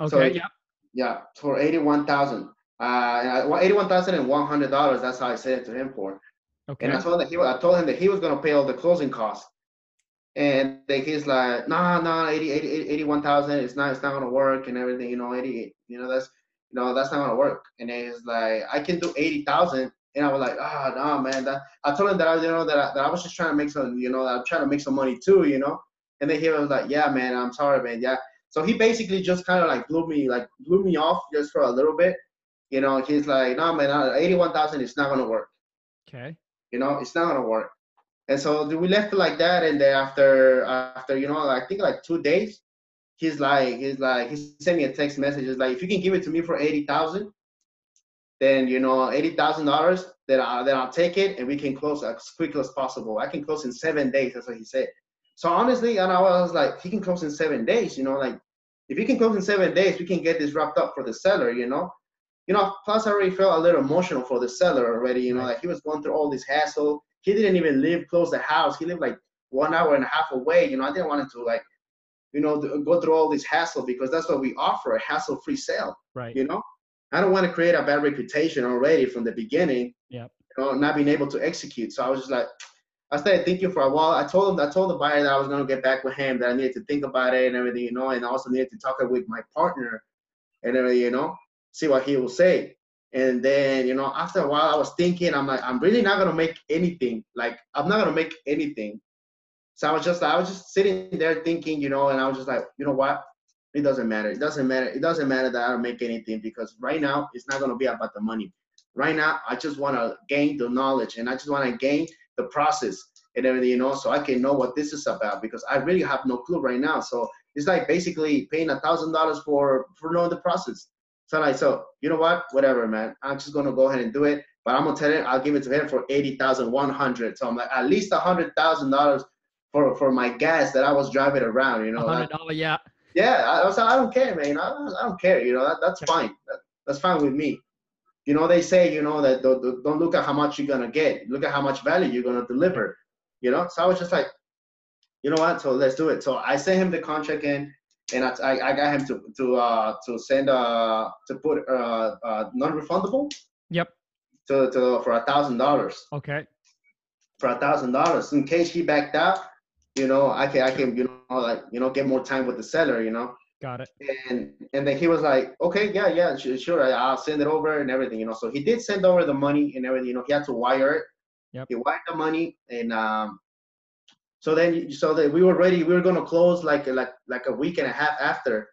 [SPEAKER 1] Okay. So, yeah.
[SPEAKER 2] Yeah, for eighty-one thousand. Uh, well, eighty-one thousand and one hundred dollars. That's how I sent it to him for. Okay. And I told him that he, I told him that he was gonna pay all the closing costs. And then he's like, nah, nah, 80, 80, 81,000, it's not, it's not gonna work and everything, you know, 88, you know, that's, you know, that's not gonna work. And then he's like, I can do 80,000 and I was like, ah, oh, no, man. That I told him that I, you know, that I, that I was just trying to make some, you know, I'm trying to make some money too, you know. And then he was like, yeah, man, I'm sorry, man, yeah. So he basically just kind of like blew me, like blew me off just for a little bit. You know, he's like, no, man, eighty-one thousand is not gonna work.
[SPEAKER 1] Okay.
[SPEAKER 2] You know, it's not gonna work. And so we left it like that. And then after, after you know, I think like two days, he's like, he's like, he sent me a text message. He's like, if you can give it to me for eighty thousand, then you know eighty thousand dollars. Then I then I'll take it and we can close as quickly as possible. I can close in seven days. That's what he said. So honestly, and I was like, he can close in seven days. You know, like if he can close in seven days, we can get this wrapped up for the seller. You know, you know. Plus, I already felt a little emotional for the seller already. You know, like he was going through all this hassle. He didn't even live close to the house. He lived like one hour and a half away. You know, I didn't want him to like, you know, go through all this hassle because that's what we offer a hassle-free sale.
[SPEAKER 1] Right.
[SPEAKER 2] You know, I don't want to create a bad reputation already from the beginning.
[SPEAKER 1] Yeah.
[SPEAKER 2] You know, not being able to execute. So I was just like, I started thinking for a while. I told him, I told the buyer that I was gonna get back with him, that I needed to think about it and everything, you know, and I also needed to talk it with my partner and everything, you know, see what he will say. And then, you know, after a while, I was thinking, I'm like, I'm really not gonna make anything. Like, I'm not gonna make anything. So I was just, I was just sitting there thinking, you know, and I was just like, you know what? It doesn't matter. It doesn't matter. It doesn't matter that I don't make anything because right now it's not going to be about the money. Right now, I just want to gain the knowledge and I just want to gain the process and everything, you know, so I can know what this is about because I really have no clue right now. So it's like basically paying a thousand dollars for for knowing the process. So like, so you know what? Whatever, man. I'm just gonna go ahead and do it. But I'm gonna tell him I'll give it to him for eighty thousand one hundred. So I'm like at least a hundred thousand dollars for for my gas that I was driving around. You know,
[SPEAKER 1] hundred dollar, yeah
[SPEAKER 2] yeah, I, was like, I don't care, man. I, I don't care. You know, that, that's fine. That, that's fine with me. You know, they say, you know, that don't, don't look at how much you're gonna get. Look at how much value you're gonna deliver. You know, so I was just like, you know what? So let's do it. So I sent him the contract in, and I, I, I got him to to uh to send uh to put uh, uh non-refundable.
[SPEAKER 1] Yep.
[SPEAKER 2] To to for a thousand dollars.
[SPEAKER 1] Okay.
[SPEAKER 2] For a thousand dollars, in case he backed out, you know, I can I can you know like you know get more time with the seller, you know.
[SPEAKER 1] Got it.
[SPEAKER 2] And and then he was like, okay, yeah, yeah, sure, I'll send it over and everything, you know. So he did send over the money and everything, you know. He had to wire it.
[SPEAKER 1] Yep.
[SPEAKER 2] He wired the money and um. So then, so that we were ready, we were gonna close like like like a week and a half after,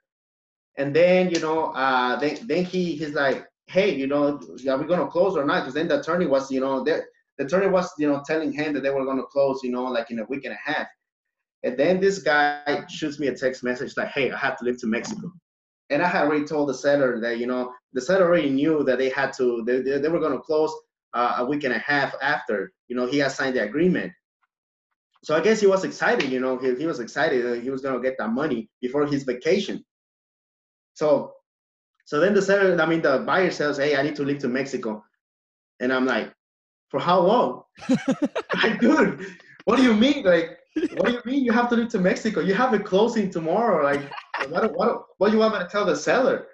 [SPEAKER 2] and then you know, uh, then then he he's like, hey, you know, are we gonna close or not? Because then the attorney was, you know, the attorney was, you know, telling him that they were gonna close, you know, like in a week and a half. And then this guy shoots me a text message like, hey, I have to leave to Mexico. And I had already told the seller that, you know, the seller already knew that they had to, they, they, were going to close uh, a week and a half after, you know, he had signed the agreement. So I guess he was excited, you know, he, he was excited that he was going to get that money before his vacation. So So then the seller, I mean, the buyer says, "Hey, I need to leave to Mexico," and I'm like, "For how long?" <laughs> <laughs> like, dude, what do you mean? Like, <laughs> what do you mean you have to leave to Mexico? You have a closing tomorrow. Like, what, what, what do you want me to tell the seller?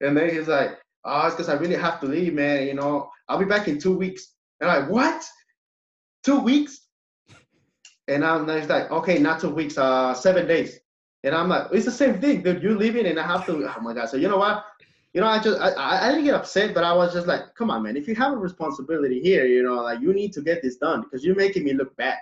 [SPEAKER 2] And then he's like, oh, it's because I really have to leave, man. You know, I'll be back in two weeks. And I'm like, what? Two weeks? And I'm he's like, okay, not two weeks, uh, seven days. And I'm like, it's the same thing, dude. You're leaving and I have to. Oh my god. So you know what? You know, I just I, I didn't get upset, but I was just like, come on, man. If you have a responsibility here, you know, like you need to get this done because you're making me look bad.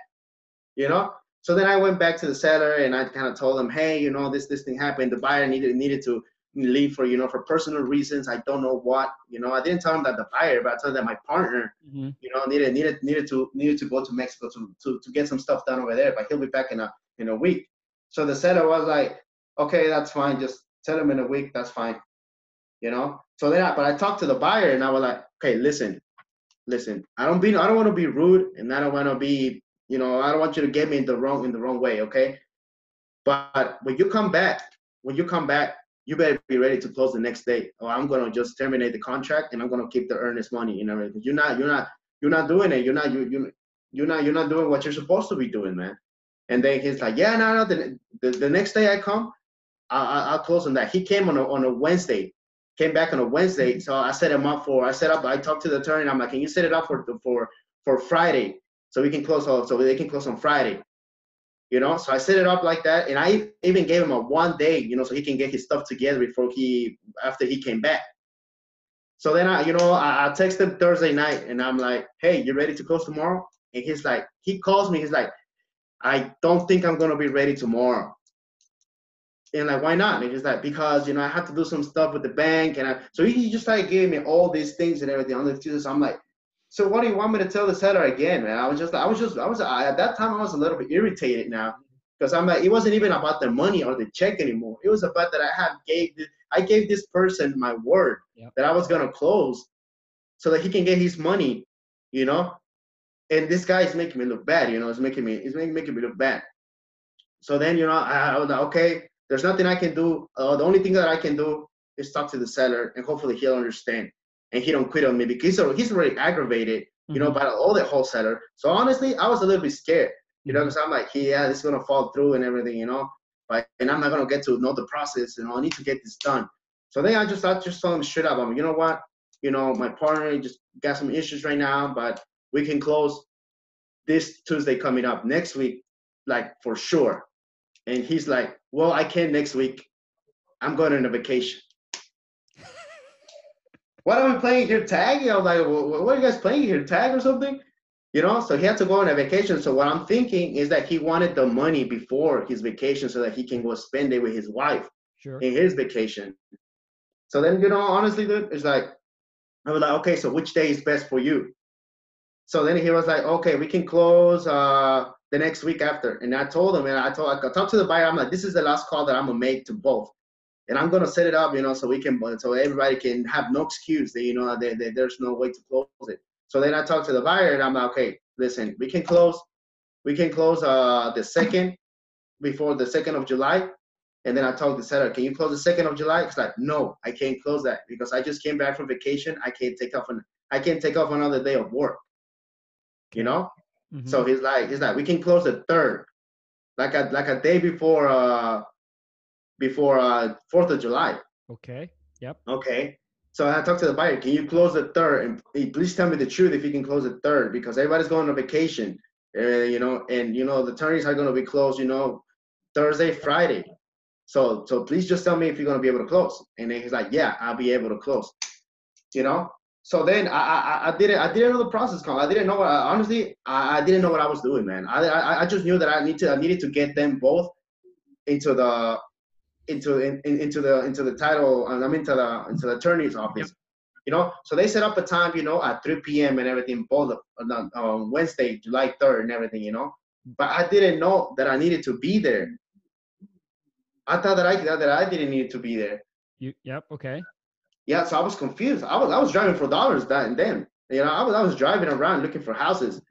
[SPEAKER 2] You know. So then I went back to the seller and I kind of told him, hey, you know, this this thing happened. The buyer needed needed to leave for you know for personal reasons. I don't know what. You know, I didn't tell him that the buyer, but I told him that my partner, mm-hmm. you know, needed needed needed to needed to go to Mexico to, to to get some stuff done over there. But he'll be back in a in a week. So the seller was like, okay, that's fine. Just tell him in a week. That's fine. You know. So then, I, but I talked to the buyer and I was like, okay, listen, listen. I don't be I don't want to be rude and I don't want to be you know I don't want you to get me in the wrong in the wrong way. Okay. But when you come back, when you come back, you better be ready to close the next day, or I'm gonna just terminate the contract and I'm gonna keep the earnest money. You know, you're not, you're not, you're not doing it. You're not, you, you, you're not, you're not doing what you're supposed to be doing, man. And then he's like, yeah, no, no. The, the, the next day I come, I, will close on that. He came on a, on a Wednesday, came back on a Wednesday. So I set him up for, I set up, I talked to the attorney. I'm like, can you set it up for for for Friday so we can close, all, so they can close on Friday you know? So i set it up like that and i even gave him a one day you know so he can get his stuff together before he after he came back. So then i you know i, I text him thursday night and i'm like hey you ready to close tomorrow? And he's like he calls me he's like i don't think i'm gonna be ready tomorrow. And like why not? And he's like because you know i have to do some stuff with the bank and I, so he just like gave me all these things and everything on the excuses. I'm like so what do you want me to tell the seller again, man? I was just, I was just, I was I, at that time I was a little bit irritated now because I'm like, it wasn't even about the money or the check anymore. It was about that I had gave, I gave this person my word yep. that I was gonna close, so that he can get his money, you know. And this guy is making me look bad, you know. It's making me, it's making, making me look bad. So then, you know, I, I was like, okay, there's nothing I can do. Uh, the only thing that I can do is talk to the seller, and hopefully he'll understand and he don't quit on me because he's already, he's already aggravated, you mm-hmm. know, by all the wholesaler. So honestly, I was a little bit scared, you know, because mm-hmm. I'm like, yeah, this is gonna fall through and everything, you know, but and I'm not gonna get to know the process, you know, I need to get this done. So then I just I just told him straight up, I'm, you know what, you know, my partner just got some issues right now, but we can close this Tuesday coming up next week, like for sure. And he's like, well, I can't next week. I'm going on a vacation what are we playing here? Tag? I was like, what are you guys playing here? Tag or something? You know, so he had to go on a vacation. So what I'm thinking is that he wanted the money before his vacation so that he can go spend it with his wife
[SPEAKER 1] sure.
[SPEAKER 2] in his vacation. So then, you know, honestly, dude, it's like, I was like, okay, so which day is best for you? So then he was like, okay, we can close uh, the next week after. And I told him, and I told, I talked to the buyer, I'm like, this is the last call that I'm gonna make to both and I'm gonna set it up, you know, so we can, so everybody can have no excuse that you know that, that there's no way to close it. So then I talk to the buyer, and I'm like, okay, listen, we can close, we can close uh the second before the second of July, and then I told the seller, can you close the second of July? It's like, no, I can't close that because I just came back from vacation. I can't take off an, I can't take off another day of work. You know. Mm-hmm. So he's like, he's like, we can close the third, like a like a day before uh before uh Fourth of July.
[SPEAKER 1] Okay. Yep.
[SPEAKER 2] Okay. So I talked to the buyer. Can you close the third? And please tell me the truth if you can close the third, because everybody's going on vacation, uh, you know, and you know the attorneys are going to be closed, you know, Thursday, Friday. So so please just tell me if you're going to be able to close. And then he's like, yeah, I'll be able to close. You know. So then I I, I didn't I didn't know the process. Call. I didn't know what honestly I, I didn't know what I was doing, man. I, I I just knew that I need to I needed to get them both into the into in, into the into the title I'm into the into the attorney's office. Yep. You know, so they set up a time, you know, at 3 p.m. and everything, both on uh, Wednesday, July 3rd, and everything, you know. But I didn't know that I needed to be there. I thought that I that I didn't need to be there.
[SPEAKER 1] You yep okay.
[SPEAKER 2] Yeah, so I was confused. I was I was driving for dollars that and then. You know, I was I was driving around looking for houses.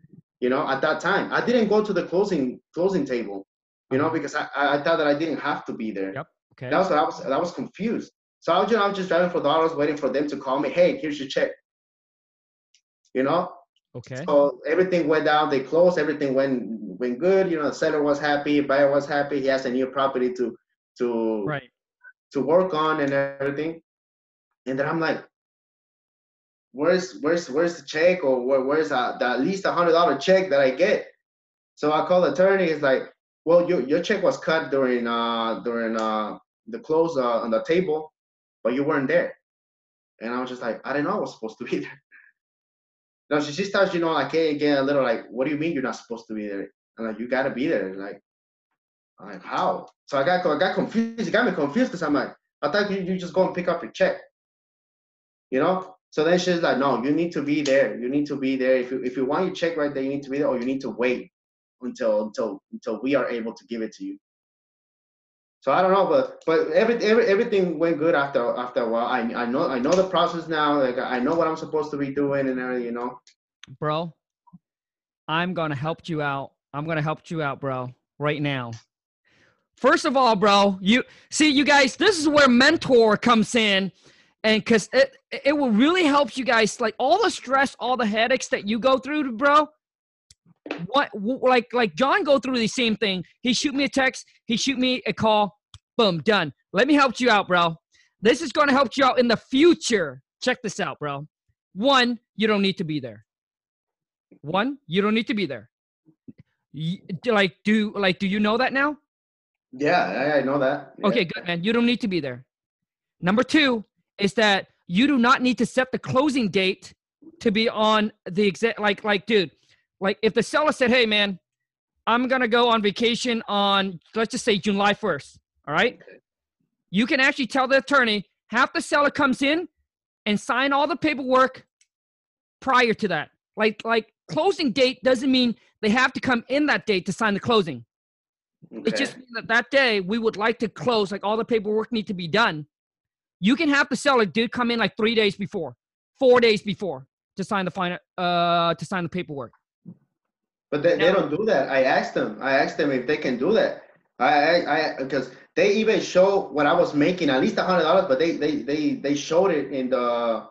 [SPEAKER 2] You know, at that time, I didn't go to the closing closing table. You know, uh-huh. because I I thought that I didn't have to be there.
[SPEAKER 1] Yep. Okay.
[SPEAKER 2] That was I was I was confused. So I was, you know, I was just driving for dollars, waiting for them to call me. Hey, here's your check. You know.
[SPEAKER 1] Okay.
[SPEAKER 2] So everything went down. They closed. Everything went went good. You know, the seller was happy. Buyer was happy. He has a new property to to
[SPEAKER 1] Right.
[SPEAKER 2] to work on and everything. And then I'm like, where's where's where's the check or where, where's uh, the, at least a hundred dollar check that I get? So I call the attorney. It's like, well, your your check was cut during uh during uh the clothes uh, on the table, but you weren't there. And I was just like, I didn't know I was supposed to be there. <laughs> Now she, she starts, you know, like hey, again a little like, what do you mean you're not supposed to be there? I'm like, you gotta be there. Like, I'm like, how? So I got I got confused. It got me confused because I'm like, I thought you, you just go and pick up your check. You know? So then she's like, no, you need to be there. You need to be there. If you if you want your check right there, you need to be there, or you need to wait until until until we are able to give it to you. So I don't know, but but every, every everything went good after after a while. I I know I know the process now. Like I know what I'm supposed to be doing and everything. You know.
[SPEAKER 1] bro i'm gonna help you out i'm gonna help you out bro right now first of all bro you see you guys this is where mentor comes in and because it it will really help you guys like all the stress all the headaches that you go through bro what like like john go through the same thing. He shoot me a text he shoot me a call boom done. Let me help you out bro. This is going to help you out in the future. Check this out bro. One you don't need to be there. One you don't need to be there. Y- do- like do like do you know that now?
[SPEAKER 2] Yeah, I, I know that. Yeah.
[SPEAKER 1] okay good man. You don't need to be there. Number two is that you do not need to set the closing date to be on the exact like like dude like if the seller said hey man i'm gonna go on vacation on let's just say july 1st all right you can actually tell the attorney half the seller comes in and sign all the paperwork prior to that like like closing date doesn't mean they have to come in that date to sign the closing
[SPEAKER 2] Okay.
[SPEAKER 1] it just means that that day we would like to close, like all the paperwork need to be done. You can have the seller dude come in like three days before, four days before to sign the final, uh, to sign the paperwork.
[SPEAKER 2] But they, they don't do that. I asked them. I asked them if they can do that. I I because they even show what I was making at least a hundred dollars, but they they they they showed it in the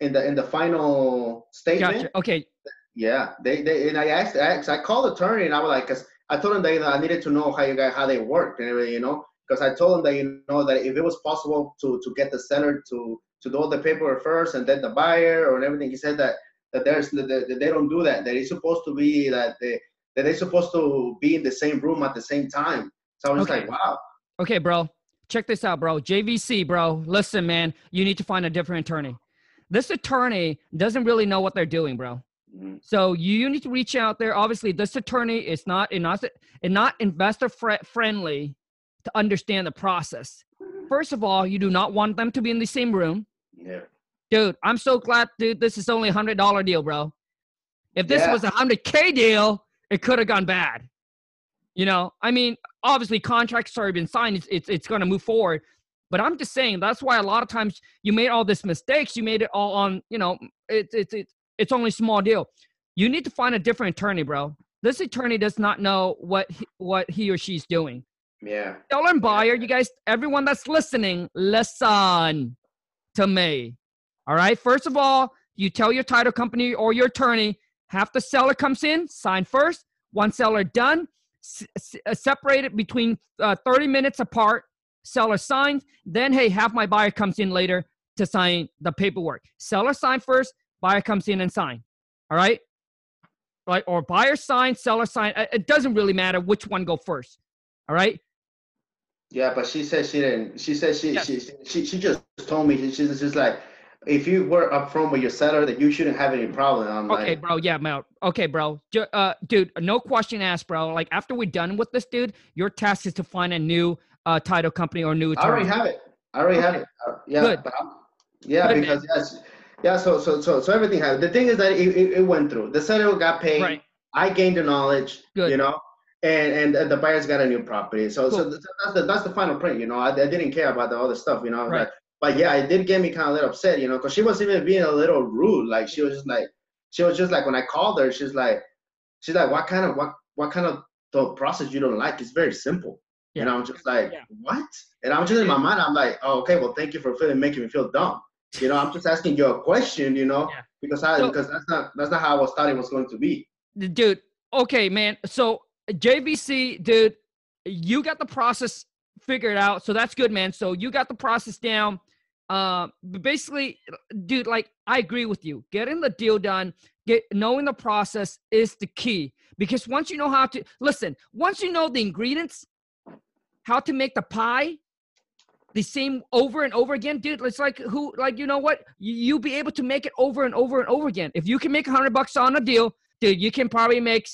[SPEAKER 2] in the in the final statement.
[SPEAKER 1] Gotcha. Okay.
[SPEAKER 2] Yeah, they they and I asked I, asked, I called the attorney and I was like, cause I told them that you know, I needed to know how you guys how they worked and everything, you know, because I told them that you know that if it was possible to to get the seller to to do all the paperwork first and then the buyer or everything, he said that that there's that, they don't do that. That it's supposed to be that they that they're supposed to be in the same room at the same time. So I was
[SPEAKER 1] Okay.
[SPEAKER 2] like, wow.
[SPEAKER 1] Okay, bro. Check this out, bro. JVC, bro. Listen, man, you need to find a different attorney. This attorney doesn't really know what they're doing, bro.
[SPEAKER 2] Mhm.
[SPEAKER 1] So you need to reach out there. Obviously, this attorney is not not and not investor fri friendly to understand the process. First of all, you do not want them to be in the same room.
[SPEAKER 2] Yeah.
[SPEAKER 1] Dude, I'm so glad, dude. This is only a hundred dollar deal, bro. If this
[SPEAKER 2] Yeah.
[SPEAKER 1] was a hundred K deal, it could have gone bad. You know, I mean, obviously contracts already been signed. It's it's, it's going to move forward. But I'm just saying that's why a lot of times you made all this mistakes. You made it all on, you know, it's it's it's it's only a small deal. You need to find a different attorney, bro. This attorney does not know what he, what he or she's doing.
[SPEAKER 2] Yeah.
[SPEAKER 1] Seller and buyer, you guys, everyone that's listening, listen to me. All right. First of all, you tell your title company or your attorney, half the seller comes in, sign first. One seller done, s- s- uh, separate between uh, 30 minutes apart. Seller signs. Then, hey, half my buyer comes in later to sign the paperwork. Seller sign first, buyer comes in and sign. All right. right. or buyer sign, seller sign. It doesn't really matter which one go first. All right.
[SPEAKER 2] Yeah, but she said she didn't. She said she she, she she just told me she- she's just like, if you were upfront with your seller, that you shouldn't have any problem. I'm
[SPEAKER 1] Okay,
[SPEAKER 2] like,
[SPEAKER 1] bro. Yeah, Mel. Okay, bro. Uh, dude, no question asked, bro. Like after we're done with this, dude, your task is to find a new uh title company or new
[SPEAKER 2] I already have it. I already have it. Uh, yeah,
[SPEAKER 1] Good.
[SPEAKER 2] yeah,
[SPEAKER 1] Good,
[SPEAKER 2] because yes, yeah. So so so so everything happened. The thing is that it, it, it went through. The seller got paid.
[SPEAKER 1] Right.
[SPEAKER 2] I gained the knowledge.
[SPEAKER 1] Good.
[SPEAKER 2] You know. And, and the buyers got a new property, so so
[SPEAKER 1] Cool.
[SPEAKER 2] th- that's the that's the final print, you know. I, I didn't care about the other stuff, you know.
[SPEAKER 1] Right.
[SPEAKER 2] Like, but yeah, it did get me kind of a little upset, you know, because she was even being a little rude. Like she was just like, she was just like when I called her, she's like, she's like, what kind of what what kind of the process you don't like? It's very simple. Yeah. And I'm just like, yeah. what? And I'm just in my mind, I'm like, oh, okay, well, thank you for feeling making me feel dumb. You know, I'm just asking you a question, you know, yeah. because I so, because that's not that's not how I was thought it was going to be.
[SPEAKER 1] Dude, okay, man. So JVC, dude, you got the process figured out, so that's good, man. So you got the process down. Uh, basically, dude, like I agree with you. Getting the deal done, get knowing the process is the key because once you know how to listen, once you know the ingredients, how to make the pie the same over and over again, dude. It's like who, like you know what? You, you'll be able to make it over and over and over again. If you can make a hundred bucks on a deal, dude, you can probably make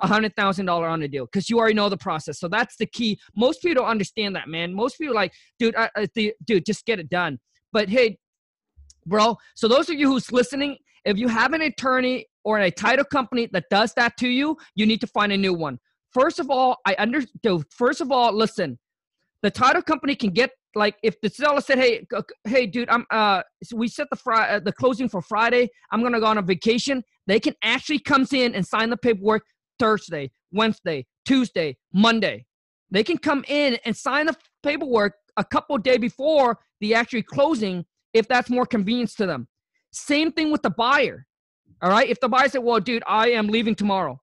[SPEAKER 1] a hundred thousand dollar on a deal because you already know the process. So that's the key. Most people don't understand that, man. Most people like, dude, I, I, the, dude, just get it done. But hey, bro. So those of you who's listening, if you have an attorney or a title company that does that to you, you need to find a new one. First of all, I understand. First of all, listen. The title company can get like if the seller said, "Hey, hey, dude, I'm uh, we set the fri- uh, the closing for Friday. I'm gonna go on a vacation." They can actually comes in and sign the paperwork Thursday, Wednesday, Tuesday, Monday. They can come in and sign the paperwork a couple day before the actual closing if that's more convenience to them. Same thing with the buyer. All right. If the buyer said, well, dude, I am leaving tomorrow.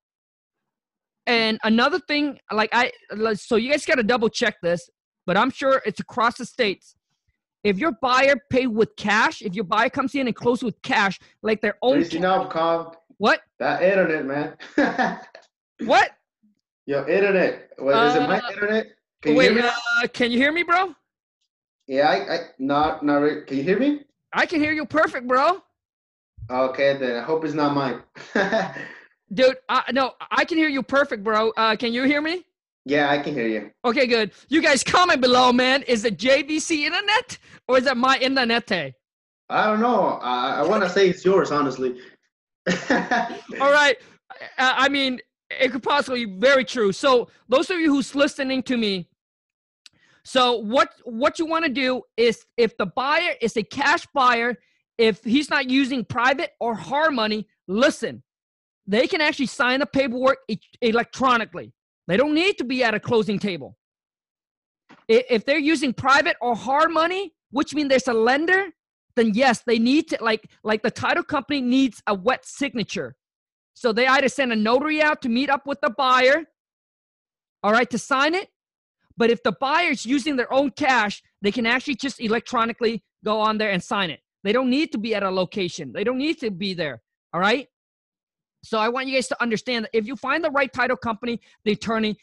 [SPEAKER 1] And another thing, like I, so you guys got to double check this, but I'm sure it's across the states. If your buyer pay with cash, if your buyer comes in and closes with cash, like their own.
[SPEAKER 2] Enough, Cobb.
[SPEAKER 1] What?
[SPEAKER 2] That internet, man. <laughs>
[SPEAKER 1] what?
[SPEAKER 2] Your internet. Wait, uh, is it my uh, internet?
[SPEAKER 1] Can wait, you uh, can you hear me, bro?
[SPEAKER 2] Yeah, I, I not not really. Can you hear me?
[SPEAKER 1] I can hear you perfect, bro.
[SPEAKER 2] Okay, then I hope it's not mine. <laughs>
[SPEAKER 1] Dude, I, no, I can hear you perfect, bro. Uh, can you hear me?
[SPEAKER 2] Yeah, I can hear you.
[SPEAKER 1] Okay, good. You guys comment below, man. Is it JVC internet or is it my internet?
[SPEAKER 2] I don't know. I, I want to say it's yours, honestly. <laughs>
[SPEAKER 1] All right. I mean, it could possibly be very true. So those of you who's listening to me, so what what you want to do is if the buyer is a cash buyer, if he's not using private or hard money, listen, they can actually sign the paperwork electronically. They don't need to be at a closing table. If they're using private or hard money, which means there's a lender, then yes, they need to like like the title company needs a wet signature. So they either send a notary out to meet up with the buyer, all right, to sign it. But if the buyer's using their own cash, they can actually just electronically go on there and sign it. They don't need to be at a location. They don't need to be there. All right. So I want you guys to understand that if you find the right title company, the attorney,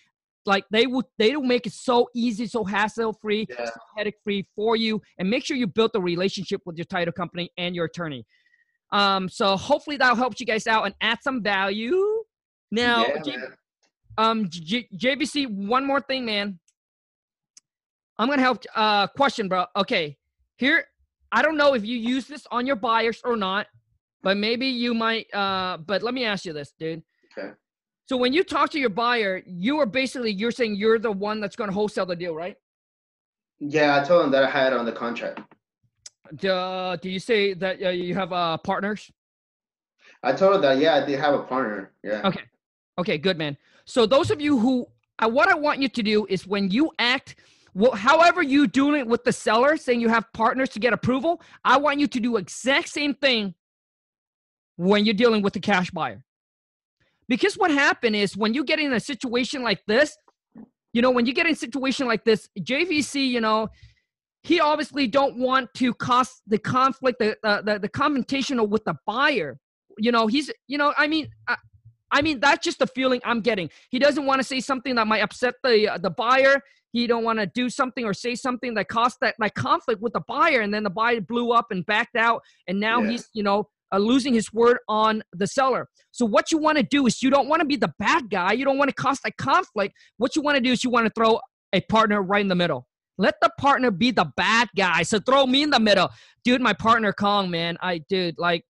[SPEAKER 1] like they would they will make it so easy, so hassle free, yeah. so headache free for you, and make sure you build a relationship with your title company and your attorney. Um, so hopefully that helps you guys out and add some value. Now, yeah, J- um, J- JVC, one more thing, man. I'm gonna help. Uh, question, bro. Okay, here. I don't know if you use this on your buyers or not, but maybe you might. Uh, but let me ask you this, dude.
[SPEAKER 2] Okay.
[SPEAKER 1] So when you talk to your buyer, you are basically you're saying you're the one that's going to wholesale the deal, right?
[SPEAKER 2] Yeah, I told him that I had on the contract.
[SPEAKER 1] Uh, do you say that uh, you have uh, partners?
[SPEAKER 2] I told her that yeah, I did have a partner. Yeah.
[SPEAKER 1] Okay. Okay, good man. So those of you who, uh, what I want you to do is when you act, well, however you doing it with the seller, saying you have partners to get approval, I want you to do exact same thing when you're dealing with the cash buyer. Because what happened is when you get in a situation like this, you know, when you get in a situation like this, JVC, you know, he obviously don't want to cause the conflict, the uh, the, the confrontational with the buyer. You know, he's, you know, I mean, I, I mean that's just the feeling I'm getting. He doesn't want to say something that might upset the uh, the buyer. He don't want to do something or say something that caused that like conflict with the buyer, and then the buyer blew up and backed out, and now yeah. he's, you know, uh, losing his word on the seller. So what you want to do is you don't want to be the bad guy. You don't want to cause that conflict. What you want to do is you want to throw a partner right in the middle. Let the partner be the bad guy. So throw me in the middle. Dude, my partner Kong, man. I dude, like,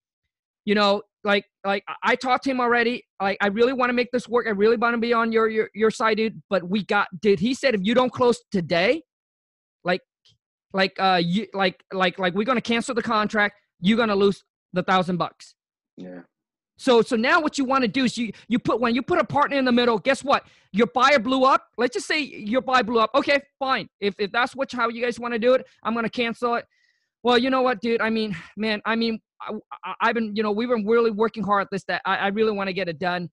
[SPEAKER 1] you know, like like I talked to him already. Like I really want to make this work. I really want to be on your your your side, dude. But we got dude, he said if you don't close today, like like uh you like like like we're gonna cancel the contract, you're gonna lose the thousand bucks.
[SPEAKER 2] Yeah.
[SPEAKER 1] So so now what you want to do is you you put when you put a partner in the middle, guess what? Your buyer blew up. Let's just say your buyer blew up. Okay, fine. If if that's what how you guys want to do it, I'm gonna cancel it. Well, you know what, dude? I mean, man, I mean, I, have been, you know, we've been really working hard at this. That I, I really want to get it done.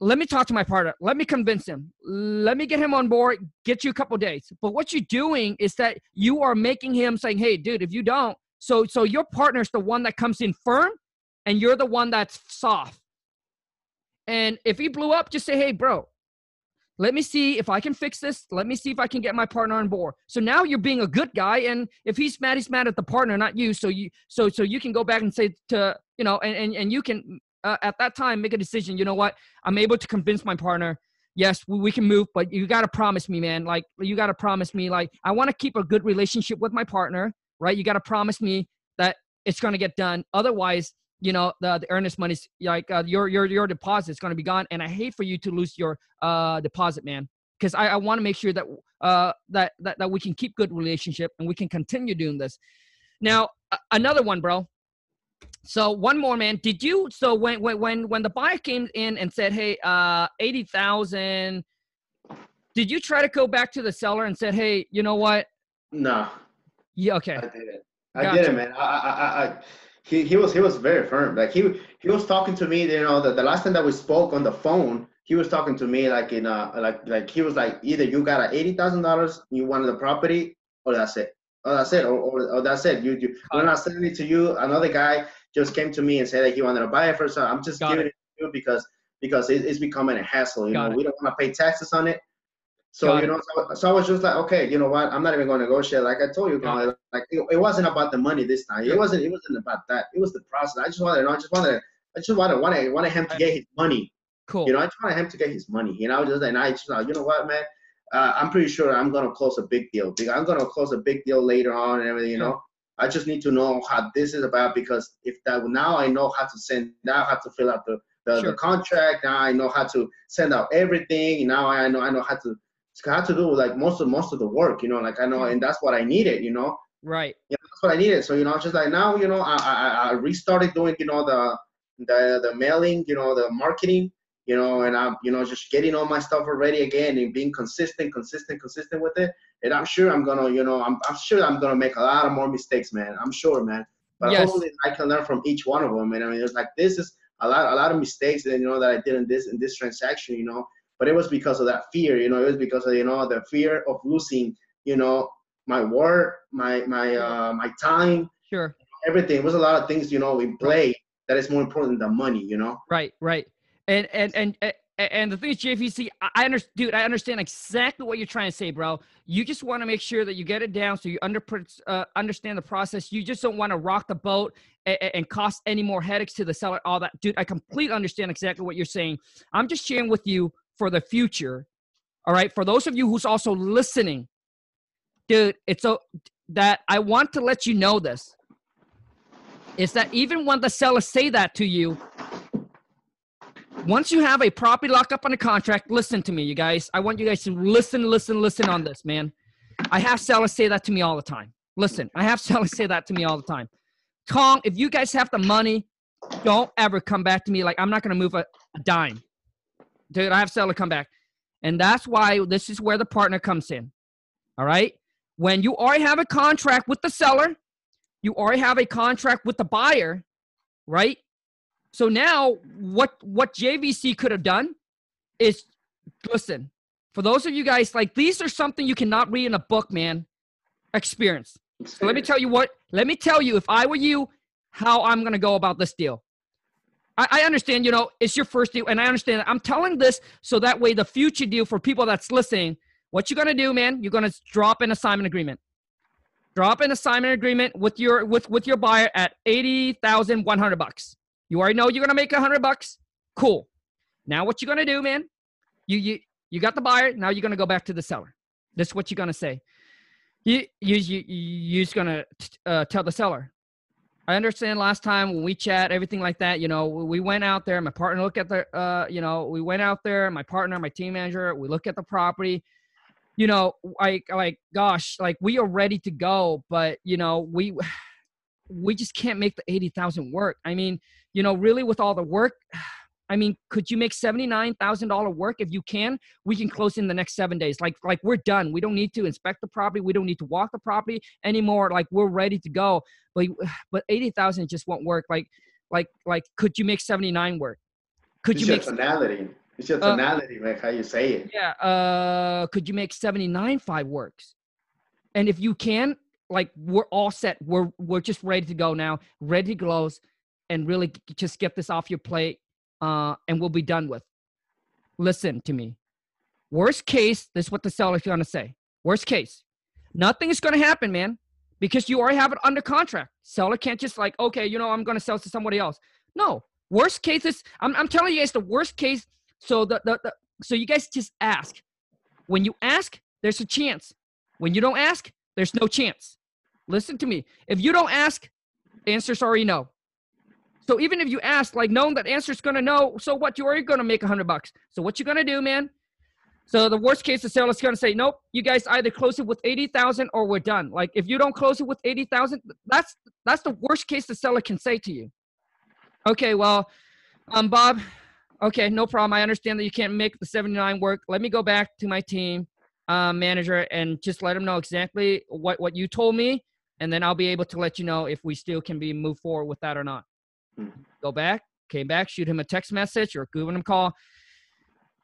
[SPEAKER 1] Let me talk to my partner. Let me convince him. Let me get him on board. Get you a couple days. But what you're doing is that you are making him saying, "Hey, dude, if you don't, so so your partner's the one that comes in firm, and you're the one that's soft. And if he blew up, just say, "Hey, bro, let me see if I can fix this. Let me see if I can get my partner on board. So now you're being a good guy, and if he's mad, he's mad at the partner, not you. So you, so so you can go back and say to you know, and and, and you can uh, at that time make a decision. You know what? I'm able to convince my partner. Yes, we, we can move, but you got to promise me, man. Like you got to promise me, like I want to keep a good relationship with my partner, right? You got to promise me that it's to get done. Otherwise, you know the, the earnest money's like uh, your your your deposit is going to be gone and i hate for you to lose your uh deposit man. Because i, I want to make sure that uh that, that that we can keep good relationship and we can continue doing this. Now uh, another one bro. So one more man. Did you so when when when when the buyer came in and said hey uh 80000 did you try to go back to the seller and said hey you know what?
[SPEAKER 2] No
[SPEAKER 1] yeah okay.
[SPEAKER 2] I did it i gotcha. did it man I, I i he, he was he was very firm. Like he he was talking to me. You know, the, the last time that we spoke on the phone, he was talking to me like in a like like he was like either you got a eighty thousand dollars, you wanted the property, or that's it. Oh, that's it. Or, or, or that's it. You, you we're not sending it to you. Another guy just came to me and said that he wanted to buy it for so I'm just got giving it. it to you because because it, it's becoming a hassle. You got know, it. we don't want to pay taxes on it. So Got you know, so, so, I was just like, okay, you know what? I'm not even going to negotiate. Like I told you, like, like it, it, wasn't about the money this time. It wasn't. It wasn't about that. It was the process. I just wanted, you know, I just wanted, I just wanted, wanted, wanted him to get his money.
[SPEAKER 1] Cool.
[SPEAKER 2] You know, I just wanted him to get his money. You know, just and I just, you know what, man? Uh, I'm pretty sure I'm gonna close a big deal. I'm gonna close a big deal later on and everything. You know, I just need to know how this is about because if that now I know how to send, now how to fill out the the, sure. the contract. Now I know how to send out everything. Now I know I know how to had to do with like most of most of the work, you know. Like I know, and that's what I needed, you know.
[SPEAKER 1] Right.
[SPEAKER 2] Yeah, that's what I needed. So you know, just like now, you know, I I, I restarted doing, you know, the the the mailing, you know, the marketing, you know, and I'm, you know, just getting all my stuff already again and being consistent, consistent, consistent with it. And I'm sure I'm gonna, you know, I'm I'm sure I'm gonna make a lot of more mistakes, man. I'm sure, man. But yes. hopefully I can learn from each one of them. And I mean, it's like this is a lot, a lot of mistakes, and you know that I did in this in this transaction, you know but it was because of that fear you know it was because of you know the fear of losing you know my work my my uh my time
[SPEAKER 1] sure
[SPEAKER 2] everything it was a lot of things you know in play that is more important than money you know
[SPEAKER 1] right right and and and and the thing is, JVC, I understand, dude. I understand exactly what you're trying to say, bro. You just want to make sure that you get it down, so you under uh, understand the process. You just don't want to rock the boat and, and cost any more headaches to the seller. All that, dude. I completely understand exactly what you're saying. I'm just sharing with you for the future. All right. For those of you who's also listening, dude, it's a, that I want to let you know this is that even when the sellers say that to you, once you have a property lock up on a contract, listen to me, you guys. I want you guys to listen, listen, listen on this, man. I have sellers say that to me all the time. Listen, I have <laughs> sellers say that to me all the time. Tong, if you guys have the money, don't ever come back to me like I'm not going to move a dime dude, I have seller come back. And that's why this is where the partner comes in. All right. When you already have a contract with the seller, you already have a contract with the buyer, right? So now what what JVC could have done is listen, for those of you guys, like these are something you cannot read in a book, man. Experience. So let me tell you what, let me tell you if I were you, how I'm gonna go about this deal. I, I understand, you know, it's your first deal, and I understand. I'm telling this so that way the future deal for people that's listening, what you're gonna do, man, you're gonna drop an assignment agreement. Drop an assignment agreement with your with with your buyer at eighty thousand one hundred bucks. You already know you're gonna make a hundred bucks. Cool. Now what you're gonna do, man? You you you got the buyer. Now you're gonna go back to the seller. This is what you're gonna say. You you you you're just gonna uh, tell the seller. I understand last time when we chat, everything like that, you know, we went out there, my partner looked at the, uh, you know, we went out there, my partner, my team manager, we look at the property, you know, like, like, gosh, like we are ready to go, but you know, we, <sighs> we just can't make the 80,000 work. I mean, you know, really with all the work, <sighs> I mean, could you make $79,000 work? If you can, we can close in the next seven days. Like, like we're done. We don't need to inspect the property. We don't need to walk the property anymore. Like we're ready to go. But, <sighs> but 80,000 just won't work. Like, like, like, could you make 79 work?
[SPEAKER 2] Could it's you make tonality? It's your uh, tonality, uh, man, how you say it.
[SPEAKER 1] Yeah. Uh, could you make 79 five works? And if you can, like we're all set. We're we're just ready to go now, ready to close, and really just get this off your plate, uh, and we'll be done with. Listen to me. Worst case, this is what the seller's gonna say. Worst case, nothing is gonna happen, man, because you already have it under contract. Seller can't just like, okay, you know, I'm gonna sell to somebody else. No. Worst case is, I'm, I'm telling you guys the worst case. So the, the, the so you guys just ask. When you ask, there's a chance. When you don't ask, there's no chance. Listen to me. If you don't ask, the answer's already no. So even if you ask, like knowing that answer is gonna know, so what? You're gonna make a hundred bucks. So what you gonna do, man? So the worst case, the seller's gonna say, nope. You guys either close it with eighty thousand or we're done. Like if you don't close it with eighty thousand, that's that's the worst case the seller can say to you. Okay, well, um, Bob. Okay, no problem. I understand that you can't make the seventy nine work. Let me go back to my team uh, manager and just let them know exactly what what you told me and then I'll be able to let you know if we still can be moved forward with that or not. Mm-hmm. Go back, came back, shoot him a text message or give him a call.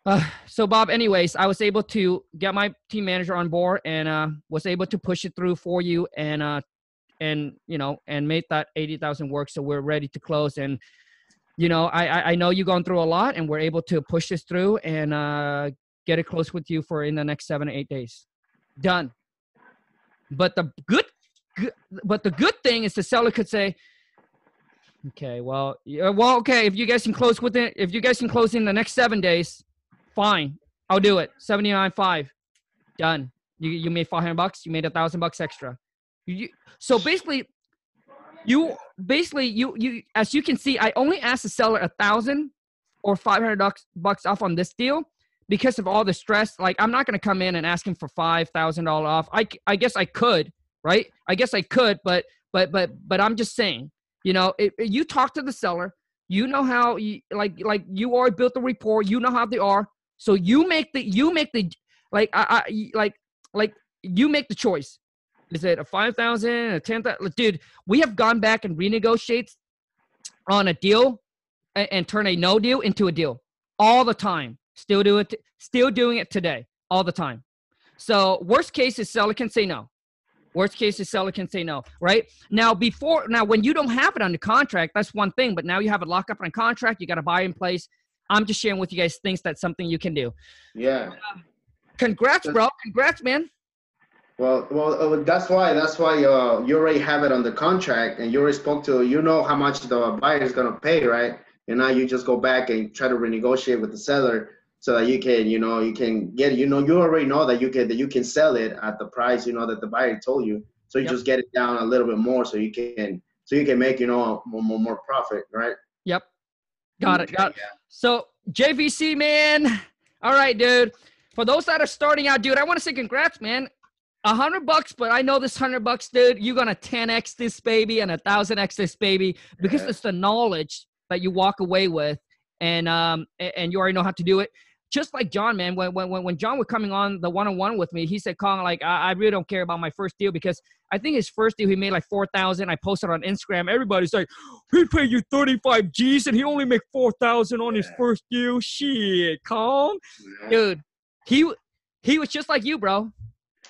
[SPEAKER 1] Uh, so Bob, anyways, I was able to get my team manager on board and uh, was able to push it through for you and uh, and you know and make that eighty thousand work. So we're ready to close and you know I I know you've gone through a lot and we're able to push this through and uh, get it close with you for in the next seven or eight days. Done. But the good, good but the good thing is the seller could say, okay, well, yeah, well, okay, if you guys can close within, if you guys can close in the next seven days, fine, I'll do it. Seventy nine five, done. You you made five hundred bucks. You made a thousand bucks extra. You, so basically, you basically you you as you can see, I only asked the seller a thousand or five hundred bucks bucks off on this deal because of all the stress. Like I'm not gonna come in and ask him for five thousand dollar off. I I guess I could right? I guess I could, but but but but I'm just saying, you know, it, it, you talk to the seller, you know how you like like you already built the report, you know how they are, so you make the you make the like I, I like like you make the choice. Is it a five thousand, a ten thousand? Dude, we have gone back and renegotiate on a deal and, and turn a no deal into a deal all the time. Still do it. Still doing it today, all the time. So worst case is seller can say no. Worst case, the seller can say no, right? Now, before now, when you don't have it under contract, that's one thing. But now you have it locked up on a contract, you got a buy in place. I'm just sharing with you guys things that's something you can do.
[SPEAKER 2] Yeah. Uh,
[SPEAKER 1] congrats, bro. Congrats, man.
[SPEAKER 2] Well, well, uh, that's why that's why uh, you already have it on the contract, and you already spoke to you know how much the buyer is gonna pay, right? And now you just go back and try to renegotiate with the seller so that you can you know you can get you know you already know that you can that you can sell it at the price you know that the buyer told you. So you yep. just get it down a little bit more so you can so you can make you know more, more profit right?
[SPEAKER 1] Yep. Got it got it. So jvc man. All right dude. For those that are starting out dude i want to say congrats man. A hundred bucks, but I know this hundred bucks, dude. You're gonna 10x this baby and a thousand x this baby because yeah. it's the knowledge that you walk away with, and um, and you already know how to do it just like John, man, when when when John was coming on the one on one with me, he said, "Kong, like I, I, really don't care about my first deal because I think his first deal he made like four thousand. I posted on Instagram. Everybody's like, he paid you thirty five G's and he only made four thousand on yeah. his first deal. Shit, Kong, yeah. dude, he he was just like you, bro."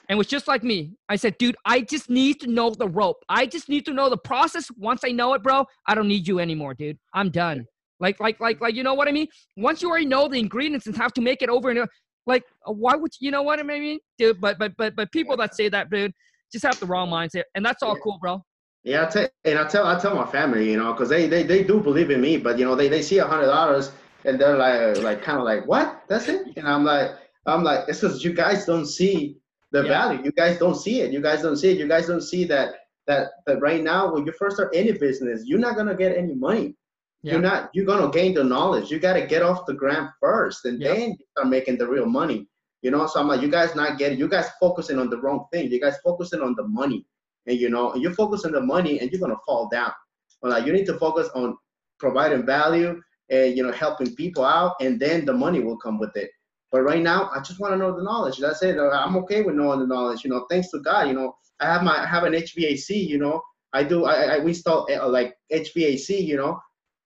[SPEAKER 1] And was just like me. I said, dude, I just need to know the rope. I just need to know the process. Once I know it, bro, I don't need you anymore, dude. I'm done. Like, like, like, like, you know what I mean? Once you already know the ingredients and have to make it over and like, uh, why would you, you know what I mean, dude? But, but, but, but people that say that, dude, just have the wrong mindset, and that's all cool, bro.
[SPEAKER 2] Yeah, I tell, and I tell, I tell my family, you know, because they, they, they do believe in me, but you know, they, they see a hundred dollars and they're like, like, kind of like, what? That's it? And I'm like, I'm like, it's because you guys don't see the yeah. value. You guys don't see it. You guys don't see it. You guys don't see that that that right now when you first start any business, you're not gonna get any money. Yeah. You're not. You're gonna gain the knowledge. You got to get off the ground first, and yep. then you start making the real money. You know. So I'm like, you guys not getting. You guys focusing on the wrong thing. You guys focusing on the money, and you know, and you're focusing on the money, and you're gonna fall down. But like, you need to focus on providing value and you know helping people out, and then the money will come with it. But right now, I just want to know the knowledge. That's it. I'm okay with knowing the knowledge. You know, thanks to God. You know, I have my I have an HVAC. You know, I do. I, I install uh, like HVAC. You know,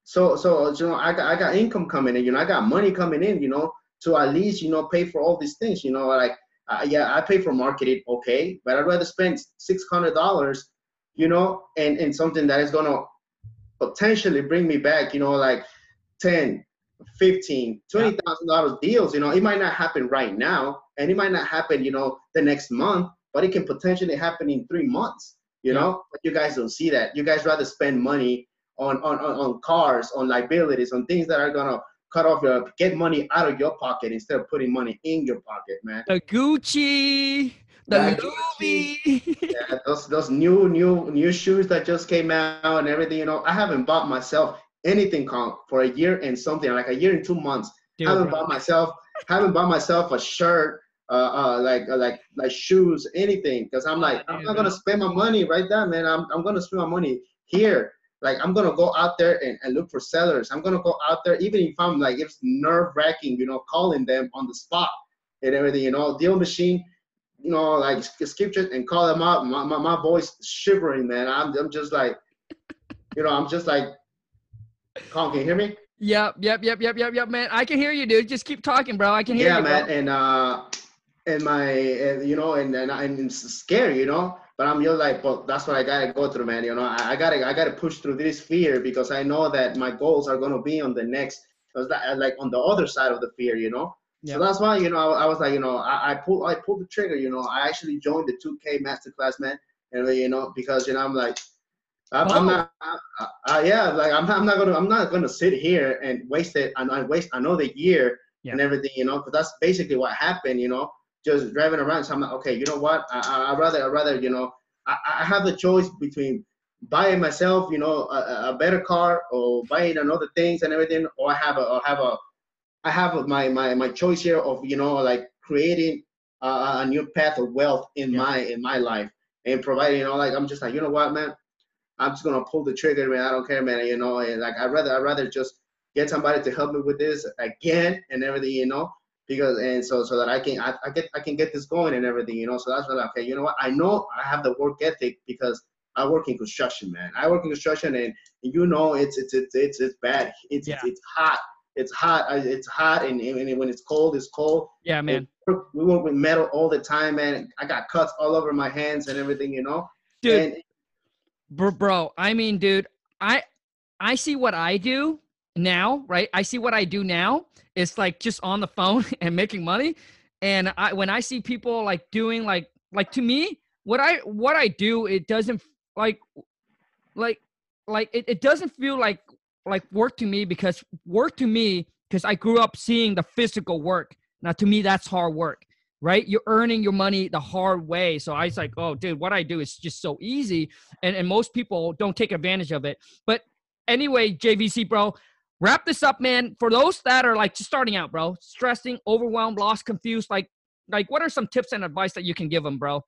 [SPEAKER 2] so so you know I got I got income coming in. You know, I got money coming in. You know, to at least you know pay for all these things. You know, like uh, yeah, I pay for marketing, okay, but I'd rather spend six hundred dollars, you know, and and something that is gonna potentially bring me back. You know, like 10 15 20 thousand dollars deals you know it might not happen right now and it might not happen you know the next month but it can potentially happen in three months you yeah. know but you guys don't see that you guys rather spend money on, on on cars on liabilities on things that are gonna cut off your get money out of your pocket instead of putting money in your pocket man
[SPEAKER 1] the gucci the Louis.
[SPEAKER 2] yeah, those those new new new shoes that just came out and everything. You know, I haven't bought myself anything for a year and something like a year and two months. Dude, haven't bro. bought myself haven't bought myself a shirt, uh, uh like uh, like like shoes, anything. Cause I'm like I'm not gonna spend my money right there, man. I'm I'm gonna spend my money here. Like I'm gonna go out there and, and look for sellers. I'm gonna go out there, even if I'm like it's nerve wracking, you know, calling them on the spot and everything. You know, DealMachine you know, like skip and call them out. My, my, my voice shivering, man. I'm, I'm just like, you know, I'm just like Colin, can you hear me?
[SPEAKER 1] Yep, yep, yep, yep, yep, yep, man. I can hear you, dude. Just keep talking, bro. I can hear
[SPEAKER 2] yeah,
[SPEAKER 1] you.
[SPEAKER 2] Yeah, man. And uh, and my, and, you know, and and, and it's scary, you know. But I'm just like, but that's what I gotta go through, man. You know, I, I gotta, I gotta push through this fear because I know that my goals are gonna be on the next, like on the other side of the fear, you know. Yep. So that's why, you know, I, I was like, you know, I, I pulled, I pulled the trigger. You know, I actually joined the 2K masterclass, man. And you know, because you know, I'm like, I'm, oh. I'm not. Uh, yeah, like I'm, I'm not gonna. I'm not gonna sit here and waste it. And I waste another year yeah. and everything, you know, because that's basically what happened. You know, just driving around. So I'm like, okay, you know what? I, I rather, I rather, you know, I, I have the choice between buying myself, you know, a, a better car or buying another things and everything, or I have a, or have a, I have my my my choice here of you know like creating a, a new path of wealth in yeah. my in my life and providing, you know, like I'm just like, you know what, man I'm just gonna pull the trigger, man. I don't care, man. You know, and like I rather I rather just get somebody to help me with this again and everything, you know, because and so so that I can I, I get I can get this going and everything, you know. So that's what okay, you know what? I know I have the work ethic because I work in construction, man. I work in construction, and you know it's it's it's it's, it's bad. It's, yeah. it's hot. It's hot. It's hot, and, and when it's cold, it's cold.
[SPEAKER 1] Yeah, man.
[SPEAKER 2] We work with metal all the time, man. I got cuts all over my hands and everything, you know.
[SPEAKER 1] Dude,
[SPEAKER 2] and,
[SPEAKER 1] bro i mean dude i i see what i do now right i see what i do now it's like just on the phone <laughs> and making money and i when i see people like doing like like to me what i what i do it doesn't like like like it, it doesn't feel like like work to me because work to me because i grew up seeing the physical work now to me that's hard work right? You're earning your money the hard way. So I was like, oh, dude, what I do is just so easy. And, and most people don't take advantage of it. But anyway, JVC, bro, wrap this up, man. For those that are like just starting out, bro, stressing, overwhelmed, lost, confused, like, like what are some tips and advice that you can give them, bro?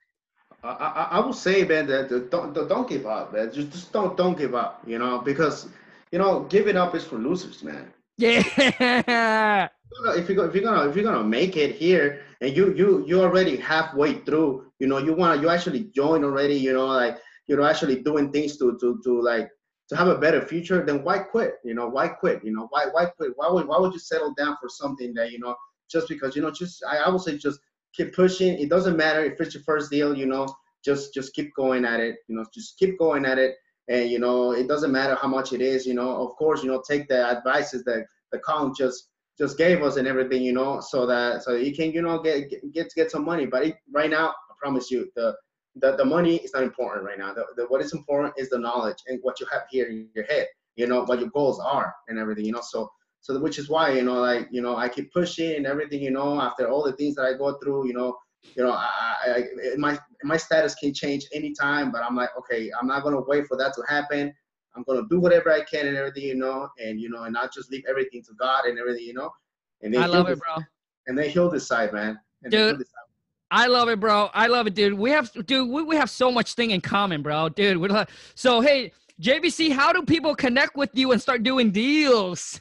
[SPEAKER 2] I, I, I will say, man, that don't, don't give up, man. Just, just don't don't give up, you know, because you know giving up is for losers, man.
[SPEAKER 1] Yeah.
[SPEAKER 2] If you're if you're gonna if you're gonna make it here and you you you already halfway through, you know, you wanna you actually join already, you know, like you know actually doing things to to to like to have a better future, then why quit? You know, why quit? You know, why why quit? Why would why would you settle down for something that you know just because you know just I, I would say just keep pushing. It doesn't matter if it's your first deal, you know, just just keep going at it. You know, just keep going at it and you know it doesn't matter how much it is you know of course you know take the advices that the count just just gave us and everything you know so that so you can you know get get get, some money but it, right now i promise you the the, the money is not important right now the, the, what is important is the knowledge and what you have here in your head you know what your goals are and everything you know so so which is why you know like you know i keep pushing and everything you know after all the things that i go through you know you know, I, I, my my status can change anytime, but I'm like, okay, I'm not gonna wait for that to happen. I'm gonna do whatever I can and everything, you know, and you know, and not just leave everything to God and everything, you know.
[SPEAKER 1] And then I love it, bro.
[SPEAKER 2] And then he'll decide, man. And
[SPEAKER 1] dude, decide. I love it, bro. I love it, dude. We have, dude, we, we have so much thing in common, bro. Dude, we're like, so hey, JVC, how do people connect with you and start doing deals?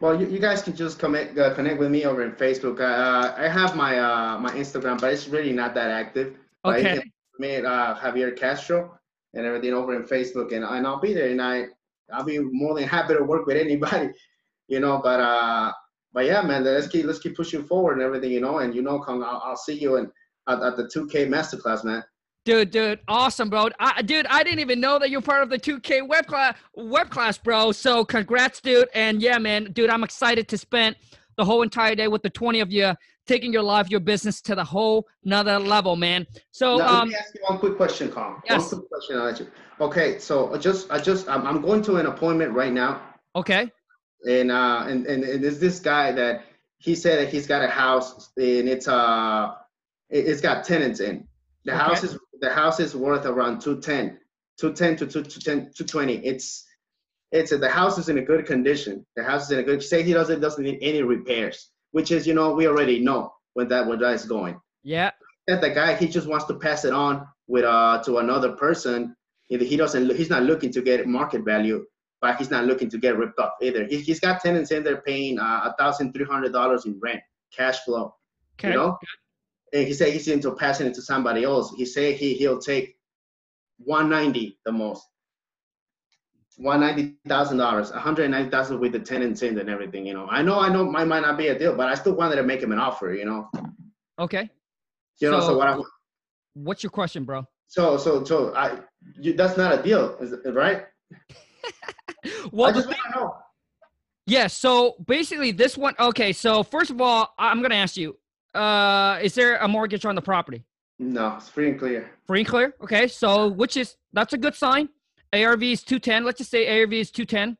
[SPEAKER 2] Well, you, you guys can just connect uh, connect with me over in Facebook. Uh, I have my uh, my Instagram, but it's really not that active.
[SPEAKER 1] Okay.
[SPEAKER 2] Me, uh, Javier Castro, and everything over in Facebook, and, and I'll be there, and I I'll be more than happy to work with anybody, <laughs> you know. But uh, but yeah, man, let's keep let's keep pushing forward and everything, you know. And you know, come, I'll, I'll see you in at, at the 2K masterclass, man.
[SPEAKER 1] Dude, dude, awesome, bro. I, dude, I didn't even know that you're part of the 2K web class, web class, bro. So congrats, dude. And yeah, man, dude, I'm excited to spend the whole entire day with the 20 of you, taking your life, your business to the whole another level, man. So,
[SPEAKER 2] now,
[SPEAKER 1] um,
[SPEAKER 2] let me ask you one quick question, Carl.
[SPEAKER 1] Yes.
[SPEAKER 2] One quick question. I'll let you. Okay, so I just, I just, I'm, I'm going to an appointment right now,
[SPEAKER 1] okay,
[SPEAKER 2] and uh, and and, and there's this guy that he said that he's got a house, and it's uh, it- it's got tenants in. The
[SPEAKER 1] Okay.
[SPEAKER 2] house is the house is worth around 210, 210 to 210, 220. It's it's the house is in a good condition. The house is in a good. Say he doesn't doesn't need any repairs, which is you know we already know when that where that is going.
[SPEAKER 1] yeah,
[SPEAKER 2] that the guy he just wants to pass it on with uh to another person. He doesn't, he's not looking to get market value, but he's not looking to get ripped off either. He, he's got tenants in there paying uh, a thousand three hundred dollars in rent, cash flow.
[SPEAKER 1] okay,
[SPEAKER 2] You know, and he said he's into passing it to somebody else. He said he he'll take one ninety the most. One ninety thousand dollars, one hundred ninety thousand with the tenants in and everything. You know, I know, I know, might might not be a deal, but I still wanted to make him an offer. You know,
[SPEAKER 1] okay.
[SPEAKER 2] you know. So,
[SPEAKER 1] So-
[SPEAKER 2] what I
[SPEAKER 1] What's your question, bro?
[SPEAKER 2] So so so I you, that's not a deal, is it, right? <laughs> <laughs>
[SPEAKER 1] Well,
[SPEAKER 2] I just want to know.
[SPEAKER 1] Yeah, so basically this one okay, so first of all, I'm going to ask you, uh is there a mortgage on the property?
[SPEAKER 2] No, it's free and clear.
[SPEAKER 1] Free and clear. Okay, so which is that's a good sign. ARV is 210. Let's just say ARV is 210.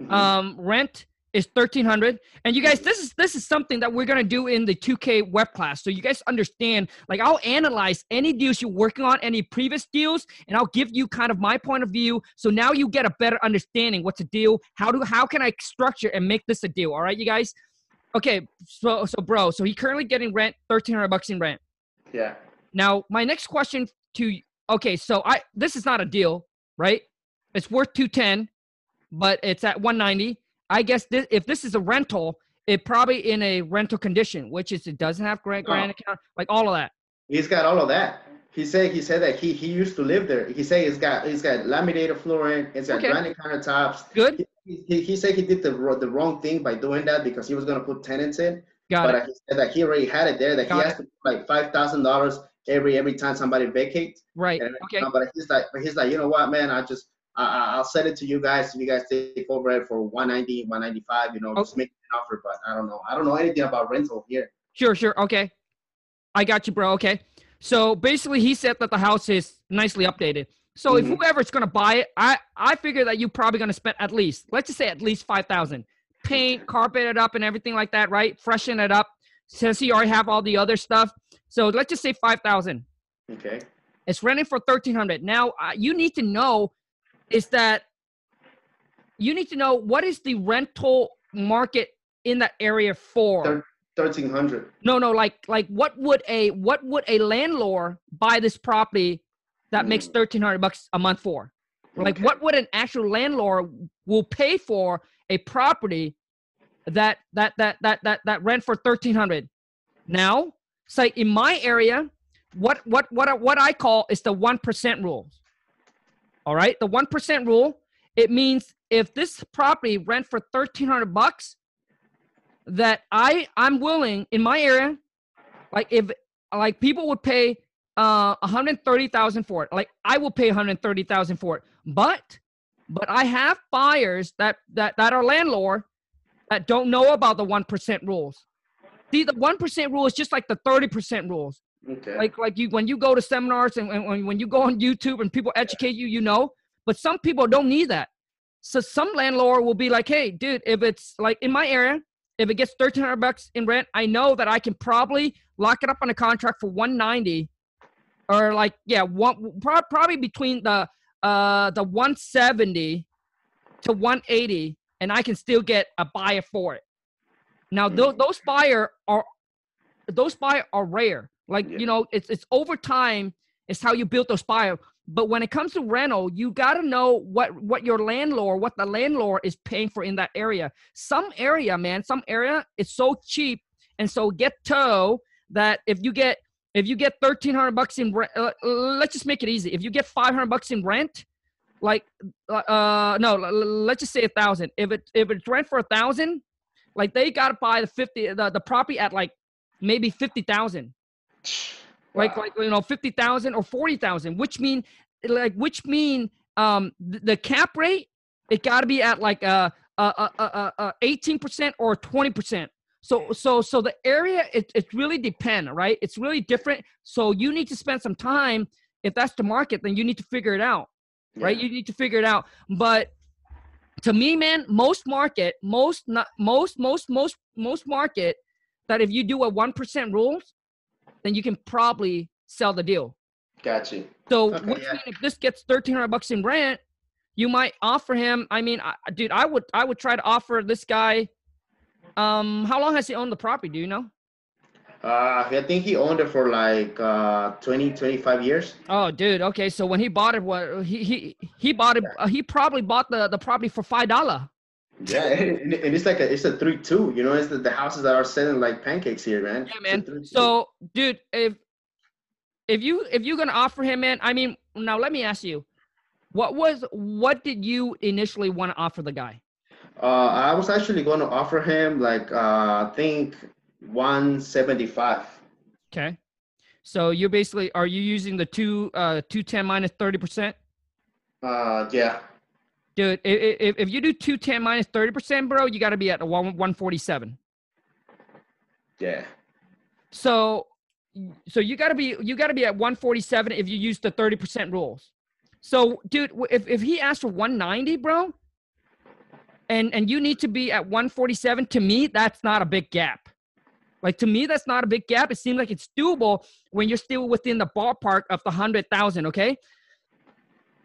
[SPEAKER 2] Mhm.
[SPEAKER 1] Um rent is 1300. And you guys this is this is something that we're going to do in the 2K web class. So you guys understand like I'll analyze any deals you're working on, any previous deals, and I'll give you kind of my point of view. So now you get a better understanding what's a deal, how do how can I structure and make this a deal, all right you guys? Okay, so so bro, so he currently getting rent 1300 bucks in rent.
[SPEAKER 2] yeah.
[SPEAKER 1] Now, my next question to okay, so I this is not a deal, right? It's worth 210, but it's at 190. I guess this, if this is a rental, it probably in a rental condition, which is it doesn't have grant grant account, like all of that.
[SPEAKER 2] He's got all of that. He said he said that he he used to live there. He said he's got he's got laminated flooring. It's got
[SPEAKER 1] Okay.
[SPEAKER 2] granite countertops.
[SPEAKER 1] Good,
[SPEAKER 2] He, he, he said he did the the wrong thing by doing that because he was gonna put tenants in.
[SPEAKER 1] got
[SPEAKER 2] but
[SPEAKER 1] it.
[SPEAKER 2] he said that he already had it there. That
[SPEAKER 1] Got
[SPEAKER 2] he has to put like five thousand dollars every every time somebody vacates.
[SPEAKER 1] Right.
[SPEAKER 2] And,
[SPEAKER 1] Okay.
[SPEAKER 2] but he's like, but he's like, you know what, man? I just, I, I- I'll send it to you guys. If you guys take over it for 190, 195. You know,
[SPEAKER 1] Oh.
[SPEAKER 2] just make an offer. But I don't know. I don't know anything about rental here.
[SPEAKER 1] Sure, sure. Okay. I got you, bro. Okay. So basically, he said that the house is nicely updated. So if
[SPEAKER 2] Mhm.
[SPEAKER 1] whoever's gonna buy it, I I figure that you're probably gonna spend at least, let's just say at least five thousand. Paint, carpet it up, and everything like that, right? Freshen it up. Since you already have all the other stuff, so let's just say five thousand.
[SPEAKER 2] Okay.
[SPEAKER 1] It's renting for thirteen hundred. Now uh, you need to know is that you need to know what is the rental market in that area for.
[SPEAKER 2] 1300.
[SPEAKER 1] No, no, like like what would a what would a landlord buy this property that makes
[SPEAKER 2] Mm.
[SPEAKER 1] thirteen hundred bucks a month for? Like
[SPEAKER 2] Okay.
[SPEAKER 1] what would an actual landlord will pay for a property that that that that that that rent for thirteen hundred? Now, say in my area, what what what I- what I call is the one percent rule. All right, the one percent rule. It means if this property rent for thirteen hundred bucks, that I I'm willing in my area, like if like people would pay uh 130,000 for it. Like I will pay 130,000 for it. But but I have buyers that that that are landlord that don't know about the 1% rules. See the 1% rule is just like the 30% rules.
[SPEAKER 2] Okay.
[SPEAKER 1] Like like you when you go to seminars and, when, when you go on YouTube and people educate you, you know. But some people don't need that. So some landlord will be like, hey, dude, if it's like in my area, if it gets thirteen hundred bucks in rent, I know that I can probably lock it up on a contract for one ninety, or like yeah, one pro- probably between the uh the one seventy to one eighty, and I can still get a buyer for it. Now those those buyer are those buyer are rare. Like,
[SPEAKER 2] yeah.
[SPEAKER 1] you know, it's it's over time, it's how you build those buyer. But when it comes to rental, you got to know what what your landlord, what the landlord is paying for in that area. Some area, man, some area is so cheap and so get tow that if you get if you get 1300 bucks in rent, uh, let's just make it easy. If you get 500 bucks in rent, like uh, uh no, let's just say a 1000. If it if it's rent for a 1000, like they got to buy the 50 the, the property at like maybe 50,000 Wow. Like like you know fifty thousand or forty thousand, which mean like which mean um the, cap rate it got to be at like a uh, uh, uh, uh 18% or 20%. So, so, so the area, it, it really depend, right? It's really different. So you need to spend some time. If that's the market, then you need to figure it out, right? You need to figure it out. But to me, man, most market, most, not most, most, most, most market that if you do a 1% rules, then you can probably sell the deal.
[SPEAKER 2] Got you.
[SPEAKER 1] So okay, which yeah. means if this gets thirteen hundred bucks in rent, you might offer him. I mean, I, dude, I would I would try to offer this guy. Um, how long has he owned the property? Do you know?
[SPEAKER 2] Uh, I think he owned it for like uh 20, 25 years.
[SPEAKER 1] Oh, dude. Okay, so when he bought it, what he he he bought it? Uh, he probably bought the the property for five dollar.
[SPEAKER 2] Yeah, <laughs> and, and, it's like a it's a three two. You know, it's the, the houses that are selling like pancakes here, man.
[SPEAKER 1] Yeah, man. So, dude, if if you if you're gonna offer him, man, I mean, now let me ask you, what was what did you initially want to offer the guy?
[SPEAKER 2] Uh, I was actually going to offer him like uh, I think 175.
[SPEAKER 1] Okay. So you're basically are you using the two uh 210 minus 30 percent?
[SPEAKER 2] Uh yeah.
[SPEAKER 1] Dude, if, if you do 210 minus 30 percent, bro, you got to be at 147.
[SPEAKER 2] Yeah.
[SPEAKER 1] So so you got to be you got to be at 147 if you use the 30 percent rules. So, dude, if if he asked for 190, bro, and and you need to be at 147, to me, that's not a big gap. Like to me, that's not a big gap. It seems like it's doable when you're still within the ballpark of the hundred thousand. Okay.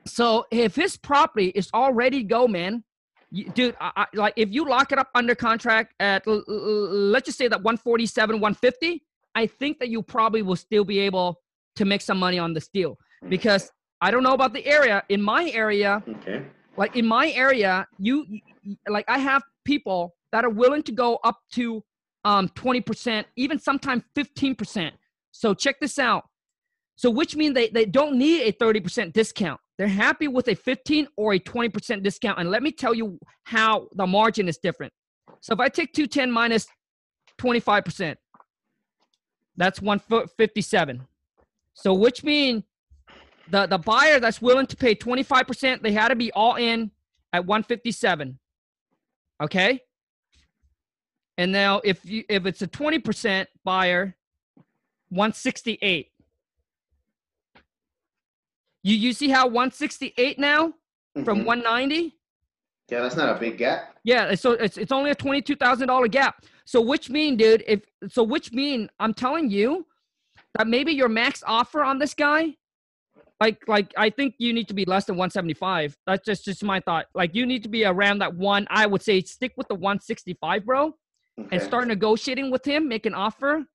[SPEAKER 1] So if his property is already go, man, you, dude, I, I, like if you lock it up under contract at l- l- let's just say that 147, 150, I think that you probably will still be able to make some money on this deal because I don't know about the area. In my area, okay. like in my area, you like I have people that are willing to go up to um 20%, even sometimes 15%. So check this out. So which means they, they don't need a 30% discount. They're happy with a 15 or a 20% discount. And let me tell you how the margin is different. So if I take 210 minus 25%, that's 157. So which means the, the buyer that's willing to pay 25%, they had to be all in at 157. Okay? And now if you if it's a 20% buyer, 168. You you see how 168 now mm-hmm. from 190?
[SPEAKER 2] Yeah, that's not a big gap.
[SPEAKER 1] Yeah, so it's it's only a twenty-two thousand dollar gap. So which mean, dude, if so which mean I'm telling you that maybe your max offer on this guy, like like I think you need to be less than 175. That's just just my thought. Like you need to be around that one. I would say stick with the 165, bro, okay. and start negotiating with him, make an offer,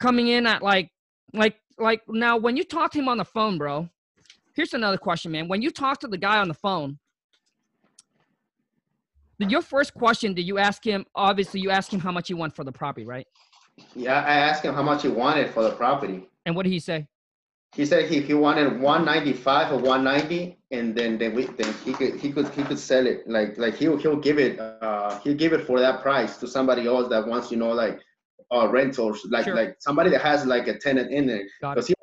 [SPEAKER 1] coming in at like like like now when you talk to him on the phone, bro. Here's another question, man. When you talk to the guy on the phone, your first question, did you ask him? Obviously, you asked him how much he want for the property, right?
[SPEAKER 2] Yeah, I asked him how much he wanted for the property.
[SPEAKER 1] And what did he say?
[SPEAKER 2] He said he, he wanted 195 or 190, and then then we then he could he could he could sell it like like he'll he'll give it uh he'll give it for that price to somebody else that wants you know like uh rentals like sure. like somebody that has like a tenant in there because he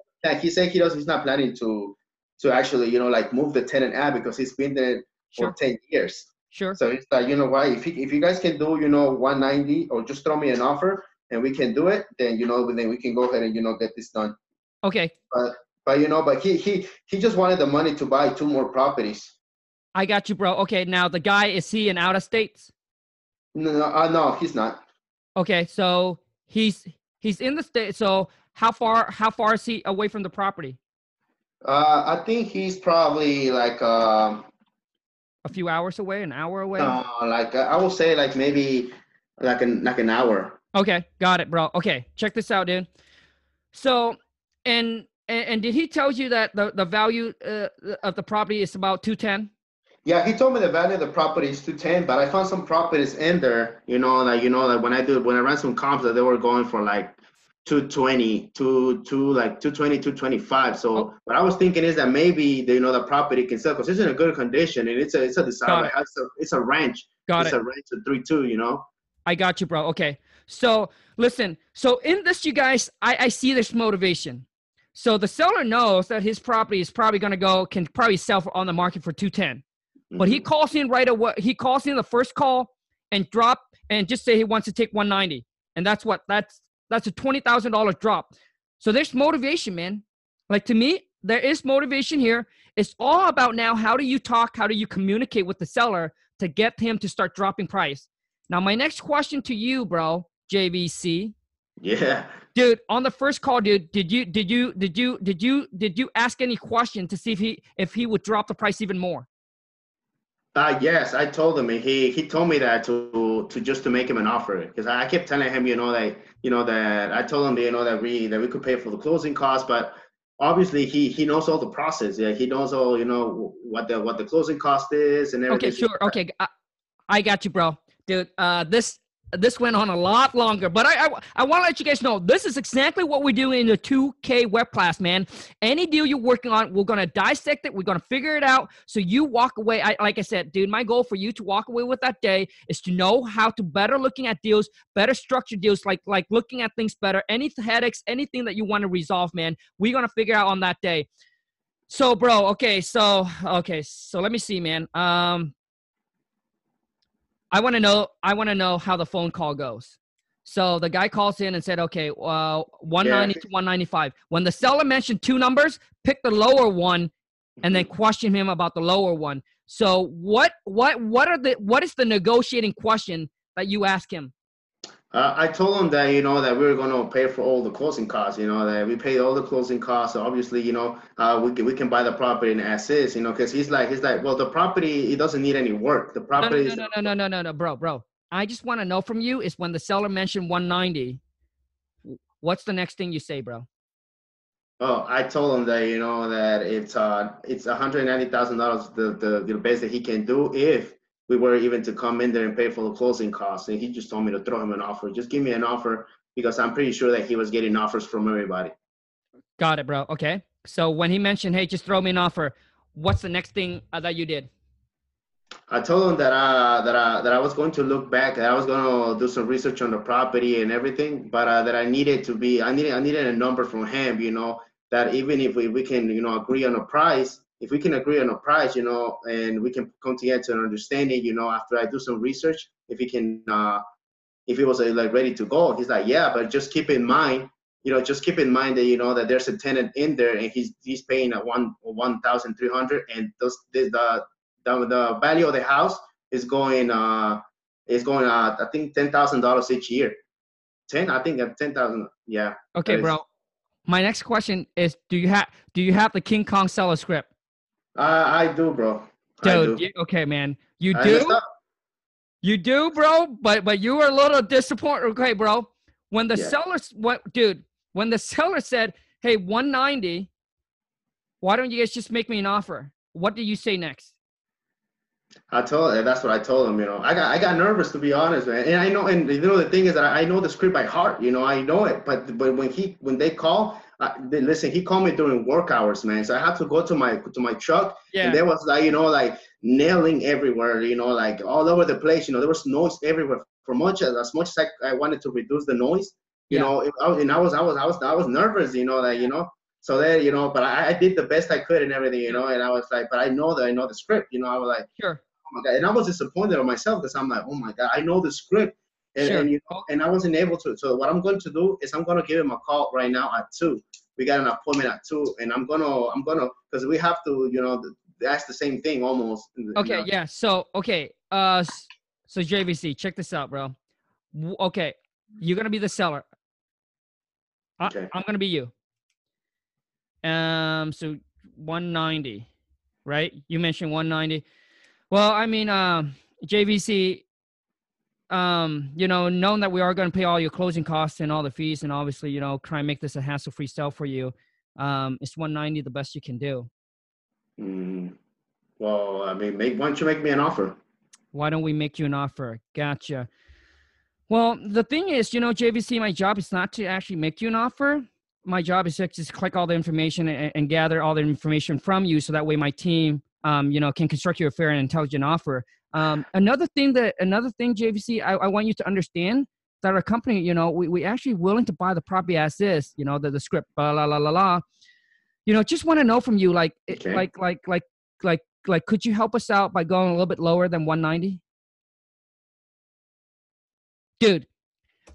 [SPEAKER 2] he said he does he's not planning to to actually you know like move the tenant out because he's been there for sure. 10 years.
[SPEAKER 1] Sure.
[SPEAKER 2] So it's like, you know what, if, if you guys can do, you know, 190 or just throw me an offer and we can do it, then, you know, then we can go ahead and, you know, get this done.
[SPEAKER 1] Okay.
[SPEAKER 2] But, but you know, but he, he, he just wanted the money to buy two more properties.
[SPEAKER 1] I got you, bro. Okay. Now the guy, is he in out of states?
[SPEAKER 2] No, no, uh, no, he's not.
[SPEAKER 1] Okay. So he's, he's in the state. So how far, how far is he away from the property?
[SPEAKER 2] Uh, I think he's probably like, um,
[SPEAKER 1] a few hours away, an hour away?
[SPEAKER 2] No, like I would say like maybe like an like an hour.
[SPEAKER 1] Okay, got it, bro. Okay, check this out, dude. So, and and, and did he tell you that the the value uh, of the property is about two ten?
[SPEAKER 2] Yeah, he told me the value of the property is two ten, but I found some properties in there. You know, like you know, like when I do when I ran some comps, that they were going for like 220 to to like 220 225 so oh. what i was thinking is that maybe the, you know the property can sell because it's in a good condition and it's a it's a design it. it's, a, it's a ranch
[SPEAKER 1] got
[SPEAKER 2] it's
[SPEAKER 1] it.
[SPEAKER 2] a ranch a three two you know
[SPEAKER 1] i got you bro okay so listen so in this you guys i i see this motivation so the seller knows that his property is probably going to go can probably sell for, on the market for 210 mm-hmm. but he mm-hmm. calls in right away he calls in the first call and drop and just say he wants to take 190 and that's what that's that's a $20,000 drop. So there's motivation, man. Like to me, there is motivation here. It's all about now how do you talk, how do you communicate with the seller to get him to start dropping price. Now, my next question to you, bro, JVC.
[SPEAKER 2] Yeah.
[SPEAKER 1] Dude, on the first call, dude, did you did you did you did you did you ask any question to see if he if he would drop the price even more?
[SPEAKER 2] Uh, yes, I told him. He he told me that to to just to make him an offer because I kept telling him, you know, that you know that I told him, you know, that we that we could pay for the closing costs, but obviously he he knows all the process. Yeah, he knows all you know what the what the closing cost is and everything.
[SPEAKER 1] Okay, sure. Okay, I, I got you, bro. Dude, uh, this this went on a lot longer, but I I, I want to let you guys know this is exactly what we do in the 2K web class, man. Any deal you're working on, we're gonna dissect it. We're gonna figure it out. So you walk away. I like I said, dude. My goal for you to walk away with that day is to know how to better looking at deals, better structure deals, like like looking at things better. Any headaches, anything that you want to resolve, man. We're gonna figure out on that day. So, bro. Okay. So okay. So let me see, man. Um I want to know. I want to know how the phone call goes. So the guy calls in and said, "Okay, uh, 190 yeah. to 195." When the seller mentioned two numbers, pick the lower one, and then mm-hmm. question him about the lower one. So what? What? What are the? What is the negotiating question that you ask him?
[SPEAKER 2] Uh, I told him that you know that we are going to pay for all the closing costs. You know that we pay all the closing costs. So obviously, you know, uh, we can we can buy the property in as is. You know, because he's like he's like, well, the property it doesn't need any work. The property.
[SPEAKER 1] No, no, no, no, no, no, no, no, bro, bro. I just want to know from you is when the seller mentioned 190. What's the next thing you say, bro?
[SPEAKER 2] Oh, I told him that you know that it's uh it's 190 thousand dollars the the the best that he can do if we were even to come in there and pay for the closing costs. And he just told me to throw him an offer. Just give me an offer because I'm pretty sure that he was getting offers from everybody.
[SPEAKER 1] Got it, bro. Okay. So when he mentioned, hey, just throw me an offer, what's the next thing uh, that you did?
[SPEAKER 2] I told him that uh that I that I was going to look back, that I was going to do some research on the property and everything, but uh, that I needed to be I needed I needed a number from him, you know, that even if we, we can you know agree on a price, if we can agree on a price, you know, and we can come together to an understanding, you know, after I do some research, if he can, uh, if he was uh, like ready to go, he's like, yeah, but just keep in mind, you know, just keep in mind that you know that there's a tenant in there and he's he's paying at one one thousand three hundred, and those the, the the the value of the house is going uh is going uh I think ten thousand dollars each year. Ten, I think at ten thousand. Yeah.
[SPEAKER 1] Okay, bro. My next question is: Do you have do you have the King Kong seller script?
[SPEAKER 2] Uh, I do, bro.
[SPEAKER 1] Dude, do. You, okay, man. You do. You do, bro. But but you were a little disappointed. Okay, bro. When the yeah. seller, what, dude? When the seller said, "Hey, 190," why don't you guys just make me an offer? What do you say next?
[SPEAKER 2] I told that's what I told him. You know, I got I got nervous to be honest, man. And I know, and you know, the thing is that I know the script by heart. You know, I know it. But but when he when they call, I, listen, he called me during work hours, man. So I had to go to my to my truck, yeah. and there was like you know like nailing everywhere, you know, like all over the place. You know, there was noise everywhere. For much as, as much as I, I wanted to reduce the noise, you yeah. know, I, and I was I was I was I was nervous, you know, that you know. So there, you know, but I, I did the best I could and everything, you know, and I was like, but I know that I know the script, you know. I was like,
[SPEAKER 1] sure.
[SPEAKER 2] Oh my god, and I was disappointed on myself because I'm like, oh my god, I know the script, and, sure. and you know, and I wasn't able to. So what I'm going to do is I'm going to give him a call right now at two we got an appointment at two, and I'm gonna I'm gonna because we have to you know that's the same thing almost.
[SPEAKER 1] Okay,
[SPEAKER 2] know?
[SPEAKER 1] yeah. So okay, uh, so JVC, check this out, bro. Okay, you're gonna be the seller. I, okay. I'm gonna be you. Um, so 190, right? You mentioned 190. Well, I mean, um, JVC, um, you know, knowing that we are going to pay all your closing costs and all the fees, and obviously, you know, try and make this a hassle-free sale for you. Um, is 190 the best you can do?
[SPEAKER 2] Mm, well, I mean, make, why don't you make me an offer?
[SPEAKER 1] Why don't we make you an offer? Gotcha. Well, the thing is, you know, JVC, my job is not to actually make you an offer. My job is to just collect all the information and, and gather all the information from you, so that way my team, um, you know, can construct you a fair and intelligent offer. Um, another thing that another thing, JVC, I, I want you to understand that our company, you know, we we actually willing to buy the property as is, you know, the the script, blah la la la la. You know, just want to know from you, like, okay. like, like, like, like, like, could you help us out by going a little bit lower than 190? dude.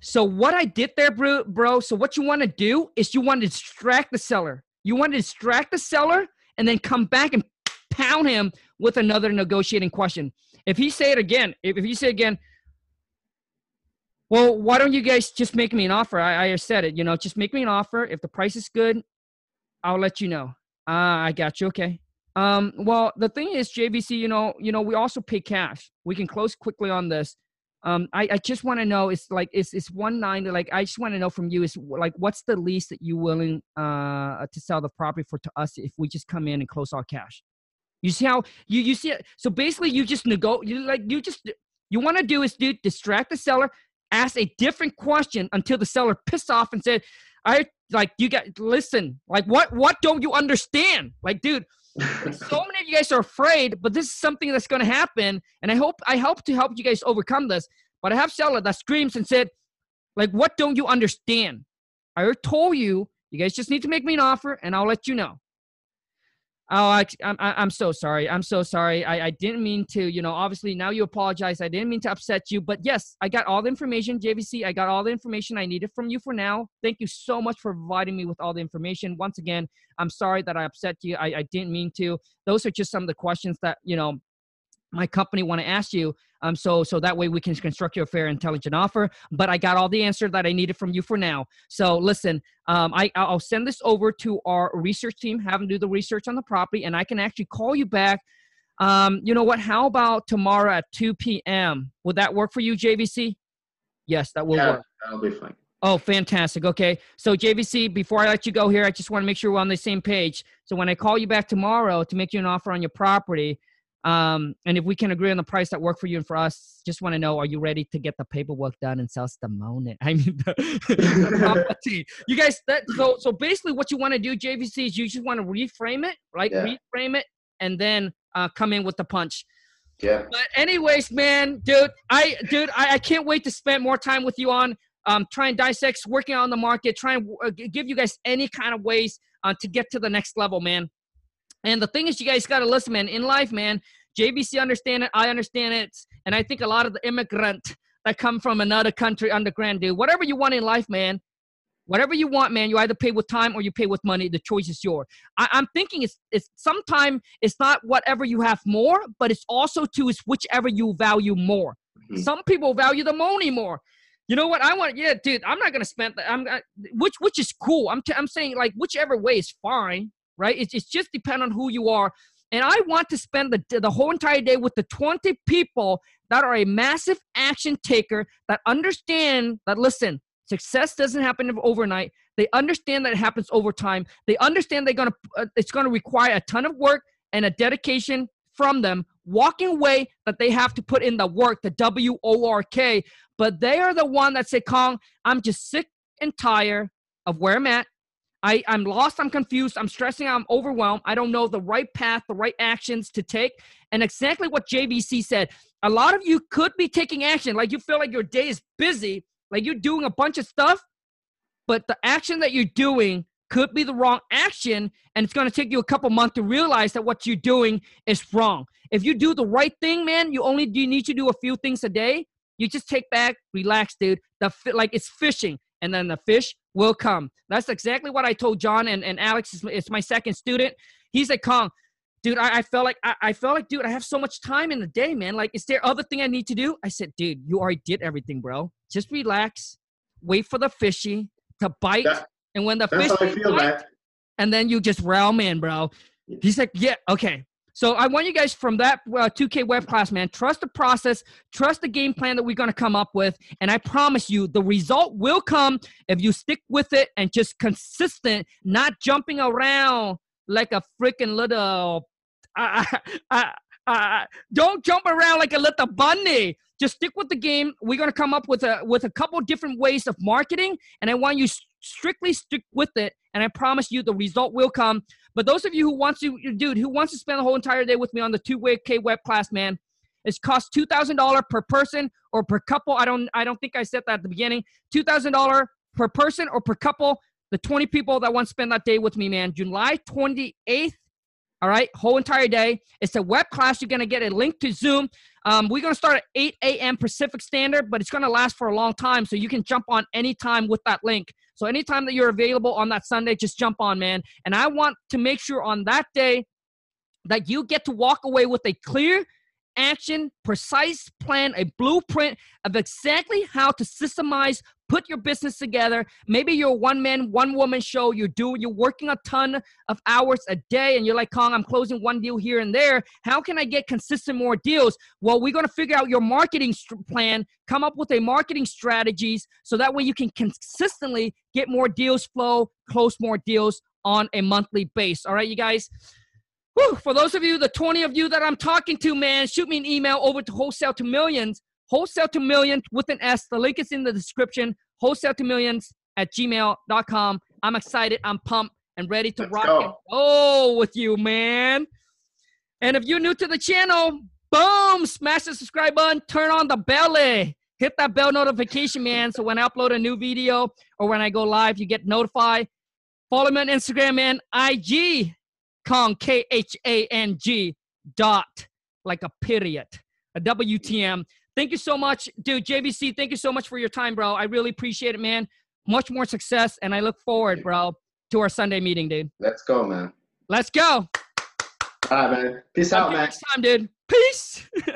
[SPEAKER 1] So what I did there, bro, bro. So what you want to do is you want to distract the seller. You want to distract the seller and then come back and pound him with another negotiating question. If he say it again, if, he say again, well, why don't you guys just make me an offer? I, I said it, you know, just make me an offer. If the price is good, I'll let you know. Uh, I got you. Okay. Um, well, the thing is, JVC, you know, you know, we also pay cash. We can close quickly on this um, I, I just want to know it's like it's it's one ninety. Like I just want to know from you is like what's the least that you willing uh to sell the property for to us if we just come in and close our cash. You see how you you see it. So basically, you just nego you like you just you want to do is do distract the seller, ask a different question until the seller pissed off and said, "I like you got listen. Like what what don't you understand? Like dude." <laughs> so many of you guys are afraid, but this is something that's going to happen, and I hope I hope to help you guys overcome this. But I have seller that screams and said, like, what don't you understand? I already told you, you guys just need to make me an offer, and I'll let you know. Oh, I, I'm, I'm so sorry. I'm so sorry. I, I didn't mean to, you know, obviously now you apologize. I didn't mean to upset you, but yes, I got all the information, JVC. I got all the information I needed from you for now. Thank you so much for providing me with all the information. Once again, I'm sorry that I upset you. I, I didn't mean to. Those are just some of the questions that, you know, my company want to ask you um so so that way we can construct you a fair intelligent offer but i got all the answer that i needed from you for now so listen um i i'll send this over to our research team have them do the research on the property and i can actually call you back um you know what how about tomorrow at 2 p.m would that work for you jvc yes that will
[SPEAKER 2] yeah,
[SPEAKER 1] work
[SPEAKER 2] that'll be fine
[SPEAKER 1] Oh, fantastic. Okay. So, JVC, before I let you go here, I just want to make sure we're on the same page. So, when I call you back tomorrow to make you an offer on your property, um, and if we can agree on the price that work for you and for us, just want to know: Are you ready to get the paperwork done and sell us the money? <laughs> I mean, the, the property. You guys, that so so basically, what you want to do, JVC, is you just want to reframe it, right? Yeah. Reframe it, and then uh, come in with the punch.
[SPEAKER 2] Yeah.
[SPEAKER 1] But anyways, man, dude, I dude, I, I can't wait to spend more time with you on um, try and dissect, working on the market, try and uh, give you guys any kind of ways uh, to get to the next level, man. And the thing is, you guys got to listen, man. In life, man, JVC understand it. I understand it. And I think a lot of the immigrant that come from another country underground do whatever you want in life, man. Whatever you want, man, you either pay with time or you pay with money. The choice is yours. I, am thinking it's it's sometimes it's not whatever you have more, but it's also too is whichever you value more. Mm-hmm. Some people value the money more. You know what? I want, yeah, dude. I'm not gonna spend that. I'm which which is cool. I'm t- I'm saying like whichever way is fine right? It's, it's just depend on who you are. And I want to spend the, the whole entire day with the 20 people that are a massive action taker that understand that, listen, success doesn't happen overnight. They understand that it happens over time. They understand they're gonna uh, it's gonna require a ton of work and a dedication from them, walking away that they have to put in the work, the W O R K. But they are the one that say, Khang, I'm just sick and tired of where I'm at. I, I'm lost, I'm confused, I'm stressing, I'm overwhelmed. I don't know the right path, the right actions to take. And exactly what JVC said. A lot of you could be taking action, like you feel like your day is busy, like you're doing a bunch of stuff, but the action that you're doing could be the wrong action, and it's going to take you a couple months to realize that what you're doing is wrong. If you do the right thing, man, you only do need to do a few things a day. You just take back, relax, dude. The like it's fishing and then the fish will come. That's exactly what I told John and, and Alex. Is, is my second student. He's like, Khang, dude, I, I felt like I, I, felt like, dude, I have so much time in the day, man. Like, is there other thing I need to do? I said, dude, you already did everything, bro. Just relax, wait for the fishy to bite, that, and when the fish bite, and then you just realm in, bro. He's like, yeah, okay. So I want you guys from that uh, 2K web class, man, trust the process, trust the game plan that we're going to come up with. And I promise you, the result will come if you stick with it and just consistent, not jumping around like a freaking little. Uh, uh, uh, don't jump around like a little bunny. Just stick with the game. We're gonna come up with a with a couple different ways of marketing, and I want you strictly stick with it. And I promise you, the result will come. But those of you who wants to, dude, who wants to spend the whole entire day with me on the two-way K web class, man, it's cost two thousand dollar per person or per couple. I don't, I don't think I said that at the beginning. Two thousand dollar per person or per couple. The twenty people that want to spend that day with me, man. July twenty eighth. All right, whole entire day. It's a web class. You're gonna get a link to Zoom. Um, we're gonna start at 8 a.m. Pacific Standard, but it's gonna last for a long time, so you can jump on anytime with that link. So anytime that you're available on that Sunday, just jump on, man. And I want to make sure on that day that you get to walk away with a clear action, precise plan, a blueprint of exactly how to systemize, put your business together. Maybe you're a one man, one woman show. You're doing, you're working a ton of hours a day, and you're like, Khang, I'm closing one deal here and there. How can I get consistent more deals? Well, we're gonna figure out your marketing st- plan, come up with a marketing strategies, so that way you can consistently get more deals flow, close more deals on a monthly base. All right, you guys. Whew, for those of you, the 20 of you that I'm talking to, man, shoot me an email over to wholesale to millions, wholesale to millions with an S. The link is in the description, wholesale to millions at gmail.com. I'm excited, I'm pumped, and ready to
[SPEAKER 2] Let's
[SPEAKER 1] rock
[SPEAKER 2] go.
[SPEAKER 1] and roll with you, man. And if you're new to the channel, boom, smash the subscribe button, turn on the belly. Hit that bell notification, man. So when I upload a new video or when I go live, you get notified. Follow me on Instagram and IG, Khang, K H A N G, dot, like a period, a WTM. Thank you so much, dude. JVC, thank you so much for your time, bro. I really appreciate it, man. Much more success, and I look forward, bro, to our Sunday meeting, dude.
[SPEAKER 2] Let's go, man.
[SPEAKER 1] Let's go.
[SPEAKER 2] All right, man. Peace out, man.
[SPEAKER 1] Next time, dude. Peace. <laughs>